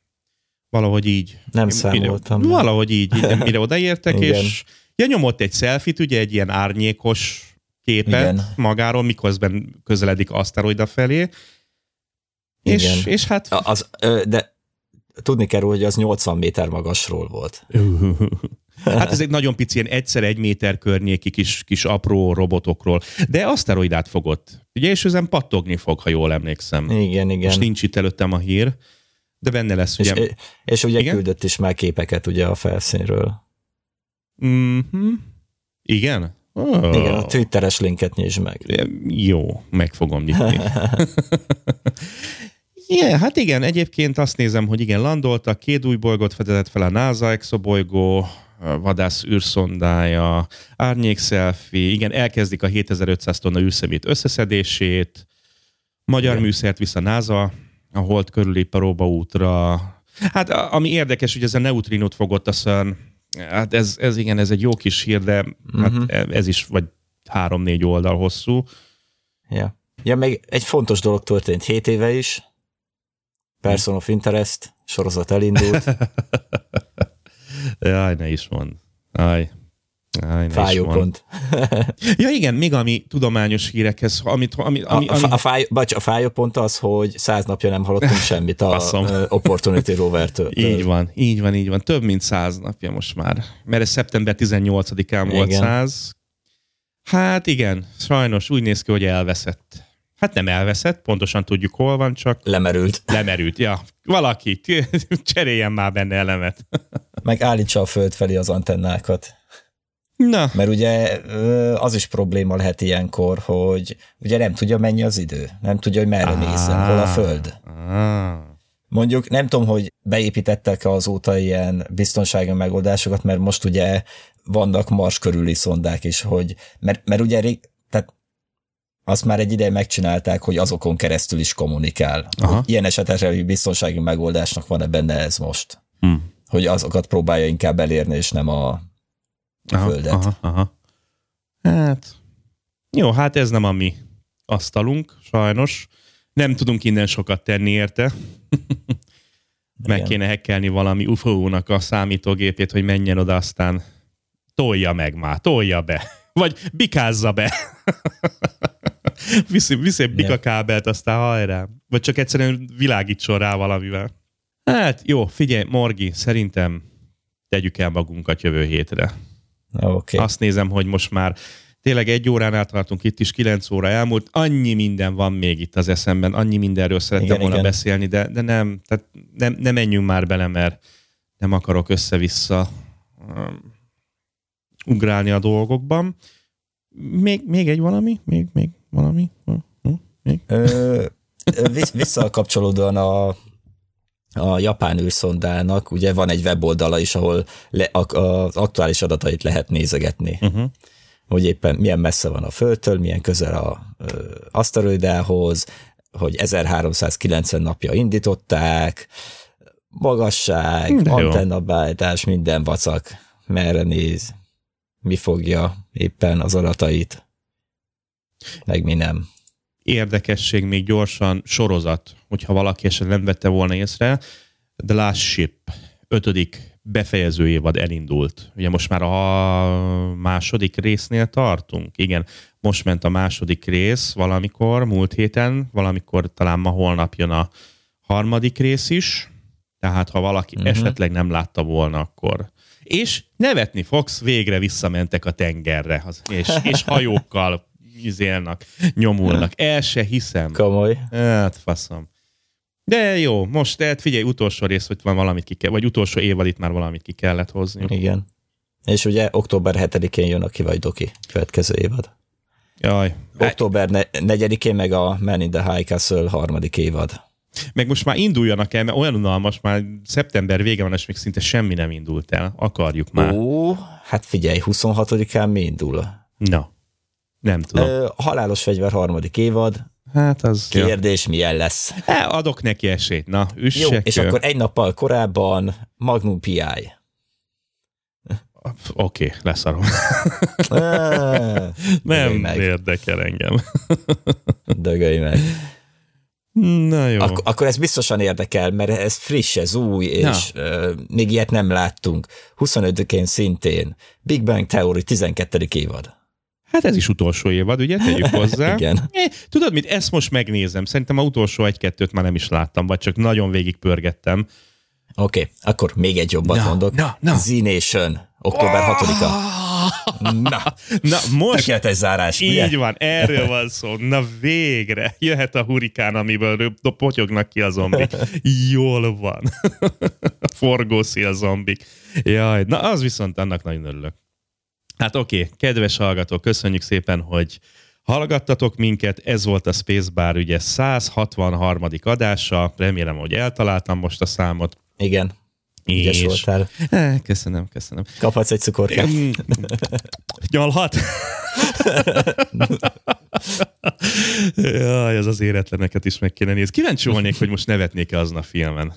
Valahogy így. Nem Mire- számoltam. nem. Valahogy így, így [laughs] mire odaértek, és ja, nyomott egy selfit, ugye egy ilyen árnyékos képet Igen. magáról, miközben közeledik aszteroida felé. És, Igen. és hát Az, de tudni kell hogy az 80 méter magasról volt. [laughs] Hát ez egy nagyon pici, ilyen egyszer egy méter környéki kis, kis apró robotokról. De aszteroidát fogott. Ugye, és ezen pattogni fog, ha jól emlékszem. Igen, igen. Most nincs itt előttem a hír, de benne lesz, ugye. és, és ugye Igen? küldött is már képeket ugye a felszínről. Mhm. Igen? Oh. Igen, a twitteres linket nyisd meg. Jó, meg fogom nyitni. [laughs] yeah, hát igen, egyébként azt nézem, hogy igen, landoltak, két új bolygót fedezett fel a NASA exobolygó, vadász űrszondája, árnyék selfie, igen, elkezdik a 7500 tonna űrszemét összeszedését, magyar Igen. műszert visz a NASA, a hold körüli próbaútra. Hát a- ami érdekes, hogy ez a neutrinót fogott a CERN, hát ez, ez igen, ez egy jó kis hír, de hát Mhm. ez is vagy három-négy oldal hosszú. Ja. ja, még egy fontos dolog történt 7 éve is. Person of Interest sorozat elindult. [laughs] Jaj, ne is mond. Aj. Aj, Fájó pont. [laughs] Ja igen, még ami tudományos hírekhez, amit, ami, ami, a, ami, a, fáj, bocs, a fájó pont az, hogy száz napja nem hallottunk [laughs] semmit a Opportunity rover-től. így van, így van, így van. Több mint száz napja most már. Mert ez szeptember 18-án volt Igen. száz. Hát igen, sajnos úgy néz ki, hogy elveszett. Hát nem elveszett, pontosan tudjuk, hol van, csak Lemerült. lemerült. Ja, valaki, [laughs] cseréljen már benne elemet. [laughs] Meg állítsa a föld felé az antennákat. Na, Mert ugye az is probléma lehet ilyenkor, hogy ugye nem tudja mennyi az idő, nem tudja, hogy merre nézzen, hol a föld. Ah. Mondjuk nem tudom, hogy beépítettek azóta ilyen biztonsági megoldásokat, mert most ugye vannak Mars körüli szondák is, hogy, mert, mert ugye rég, azt már egy ideje megcsinálták, hogy azokon keresztül is kommunikál. Aha. Ilyen esetekre hogy biztonsági megoldásnak van-e benne ez most? Hm. Hogy azokat próbálja inkább elérni, és nem a, a földet. Aha, aha. Hát, jó, hát ez nem a mi asztalunk, sajnos. Nem tudunk innen sokat tenni érte. [laughs] Meg Igen. kéne hekkelni valami UFO-nak a számítógépét, hogy menjen oda, aztán tolja meg már, tolja be. Vagy bikázza be. [laughs] [laughs] viszi, viszi egy bikakábelt, aztán hajrá. Vagy csak egyszerűen világítson rá valamivel. Hát jó, figyelj, Morgi, szerintem tegyük el magunkat jövő hétre. Okay. Azt nézem, hogy most már tényleg egy óránál tartunk itt is, kilenc óra elmúlt, annyi minden van még itt az eszemben, annyi mindenről szerettem Igen, volna igen. beszélni, de, de nem, tehát nem, nem menjünk már bele, mert nem akarok össze-vissza um, ugrálni a dolgokban. Még, még egy valami? Még, még valami? Hm, hm, Még? Ö, visz- visszakapcsolódóan a, a japán űrszondának, ugye van egy weboldala is, ahol le, a, az aktuális adatait lehet nézegetni. Uh-huh. Hogy éppen milyen messze van a Földtől, milyen közel a ö, aszteroidához, hogy 1390 napja indították, magasság, antennabállítás, minden vacak, merre néz, mi fogja éppen az adatait, meg mi nem. érdekesség még gyorsan sorozat, hogyha valaki esetleg nem vette volna észre. The Last Ship, ötödik befejező évad elindult. Ugye most már a második résznél tartunk. Igen, most ment a második rész valamikor, múlt héten, valamikor talán ma holnap jön a harmadik rész is. Tehát ha valaki uh-huh. esetleg nem látta volna, akkor... És nevetni fogsz, végre visszamentek a tengerre, és, és [laughs] hajókkal izélnak, nyomulnak. El se hiszem. Komoly. Hát faszom. De jó, most tehát figyelj, utolsó rész, hogy van valamit ki kell, vagy utolsó évad itt már valamit ki kellett hozni. Igen. És ugye október 7-én jön a Ki vagy Doki következő évad. Jaj. Október ne- 4-én meg a Man in the High Castle harmadik évad. Meg most már induljanak el, mert olyan unalmas, már szeptember vége van, és még szinte semmi nem indult el. Akarjuk már. Ó, hát figyelj, 26-án mi indul? Na. Nem tudom. Ö, Halálos Fegyver harmadik évad. Hát az... Ja. Kérdés, milyen lesz? Hát, adok neki esélyt. Na, Jó, üssek. és akkor egy nappal korábban Magnum PI. Oké, okay, leszarom. Ah, [laughs] nem meg. érdekel engem. [laughs] Dögölj meg. Na jó. Ak- akkor ez biztosan érdekel, mert ez friss, ez új, és uh, még ilyet nem láttunk. 25-én szintén. Big Bang Theory 12. évad. Hát ez is utolsó évad, ugye? Tegyük hozzá. [laughs] Igen. Eh, tudod mit, ezt most megnézem. Szerintem a utolsó egy-kettőt már nem is láttam, vagy csak nagyon végig pörgettem. Oké, okay, akkor még egy jobbat Na, mondok. na, na. Z-Nation, október 6-a. Na, Na most tökéletes zárás, így ugye? van, erről van szó. Na végre, jöhet a hurikán, amiből potyognak ki a zombik. Jól van. [laughs] Forgószi a zombik. Jaj, na az viszont annak nagyon örülök. Hát oké, okay, kedves hallgatók, köszönjük szépen, hogy hallgattatok minket. Ez volt a Spacebar ugye 163. adása. Remélem, hogy eltaláltam most a számot. Igen, ügyes És... voltál. Köszönöm, köszönöm. Kaphatsz egy cukorkát. Mm. Nyalhat? Jaj, ez az éretleneket is meg kéne nézni. Kíváncsi volnék, hogy most nevetnék-e azon a filmen.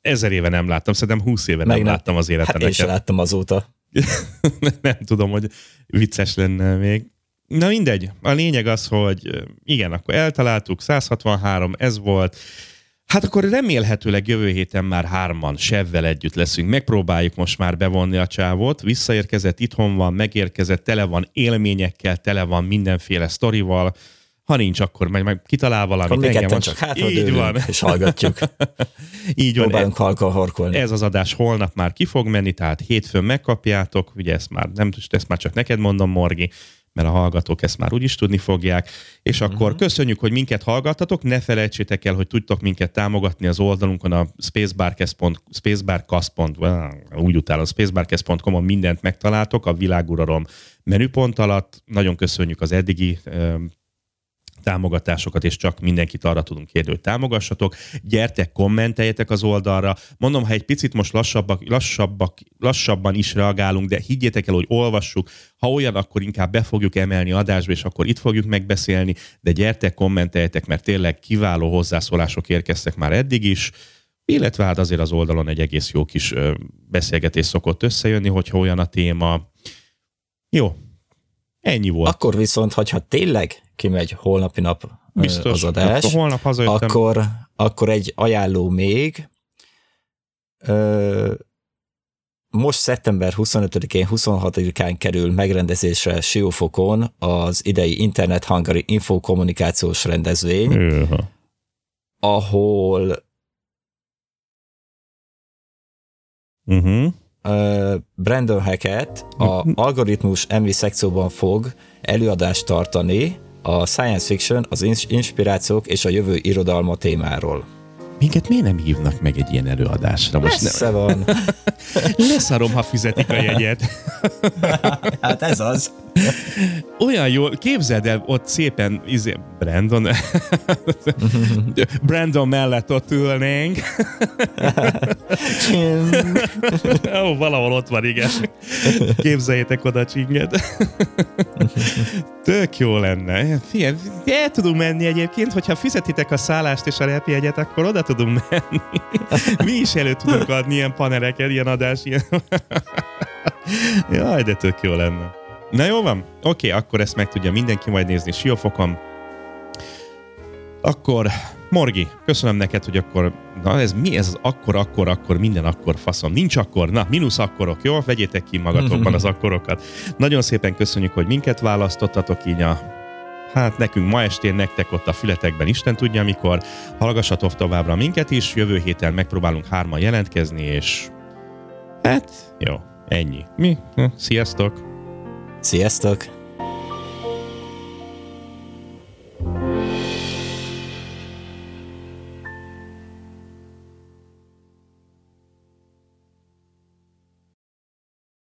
Ezer éve nem láttam, szerintem húsz éve nem, Meg láttam az Hát én sem láttam azóta. [laughs] nem tudom, hogy vicces lenne még. Na mindegy, a lényeg az, hogy igen, akkor eltaláltuk, 163, ez volt. Hát akkor remélhetőleg jövő héten már hárman Sevvel együtt leszünk. Megpróbáljuk most már bevonni a csávót. Visszaérkezett, itthon van, megérkezett, tele van élményekkel, tele van mindenféle sztorival. Ha nincs, akkor meg, meg kitalál valamit. Akkor Engem csak hátra Így van. és hallgatjuk. [laughs] Így van. Próbálunk halkan horkolni. Ez az adás holnap már ki fog menni, tehát hétfőn megkapjátok, ugye ezt már nem ezt már csak neked mondom, Morgi, mert a hallgatók ezt már úgyis tudni fogják. És akkor uh-huh. köszönjük, hogy minket hallgattatok, ne felejtsétek el, hogy tudtok minket támogatni az oldalunkon a spacebarcast.com, úgy utálom, spacebarcast.com-on mindent megtaláltok, a világuralom menüpont alatt. Nagyon köszönjük az eddigi támogatásokat, és csak mindenkit arra tudunk kérni, hogy támogassatok. Gyertek, kommenteljetek az oldalra. Mondom, ha egy picit most lassabbak, lassabbak, lassabban is reagálunk, de higgyétek el, hogy olvassuk. Ha olyan, akkor inkább be fogjuk emelni adásba, és akkor itt fogjuk megbeszélni, de gyertek, kommenteljetek, mert tényleg kiváló hozzászólások érkeztek már eddig is, illetve hát azért az oldalon egy egész jó kis beszélgetés szokott összejönni, hogyha olyan a téma. Jó, ennyi volt. Akkor viszont, hogyha tényleg kimegy holnapi nap Biztos. az adás, Akkor holnap hazajöttem. akkor, akkor egy ajánló még. Most szeptember 25-én, 26-án kerül megrendezésre Siófokon az idei Internet Hungary infokommunikációs rendezvény, Őha. ahol Uh-huh. Brandon Hackett a algoritmus MV szekcióban fog előadást tartani a science fiction, az ins- inspirációk és a jövő irodalma témáról. Minket miért nem hívnak meg egy ilyen előadásra? Most nem. Messze van. [laughs] Leszarom, ha fizetik a jegyet. [laughs] Hát ez az. Olyan jól, képzeld el, ott szépen, izé, Brandon, Brandon mellett ott ülnénk. Ó, valahol ott van, igen. Képzeljétek oda a csinget. Tök jó lenne. Figyelj, el tudunk menni egyébként, hogyha fizetitek a szállást és a repjegyet, akkor oda tudunk menni. Mi is elő tudunk adni ilyen paneleket, ilyen adás, ilyen. [laughs] Jaj, de tök jó lenne. Na jó van? Oké, akkor ezt meg tudja mindenki majd nézni Siófokon. Akkor, Morgi, köszönöm neked, hogy akkor, na ez mi ez az akkor, akkor, akkor, minden akkor faszom. Nincs akkor, na, mínusz akkorok, jó? Vegyétek ki magatokban az akkorokat. Nagyon szépen köszönjük, hogy minket választottatok így a Hát nekünk ma estén, nektek ott a fületekben Isten tudja mikor. Hallgassatok továbbra minket is, jövő héten megpróbálunk hárman jelentkezni, és hát jó, ennyi. Mi? Hm, Sziasztok! Sziasztok!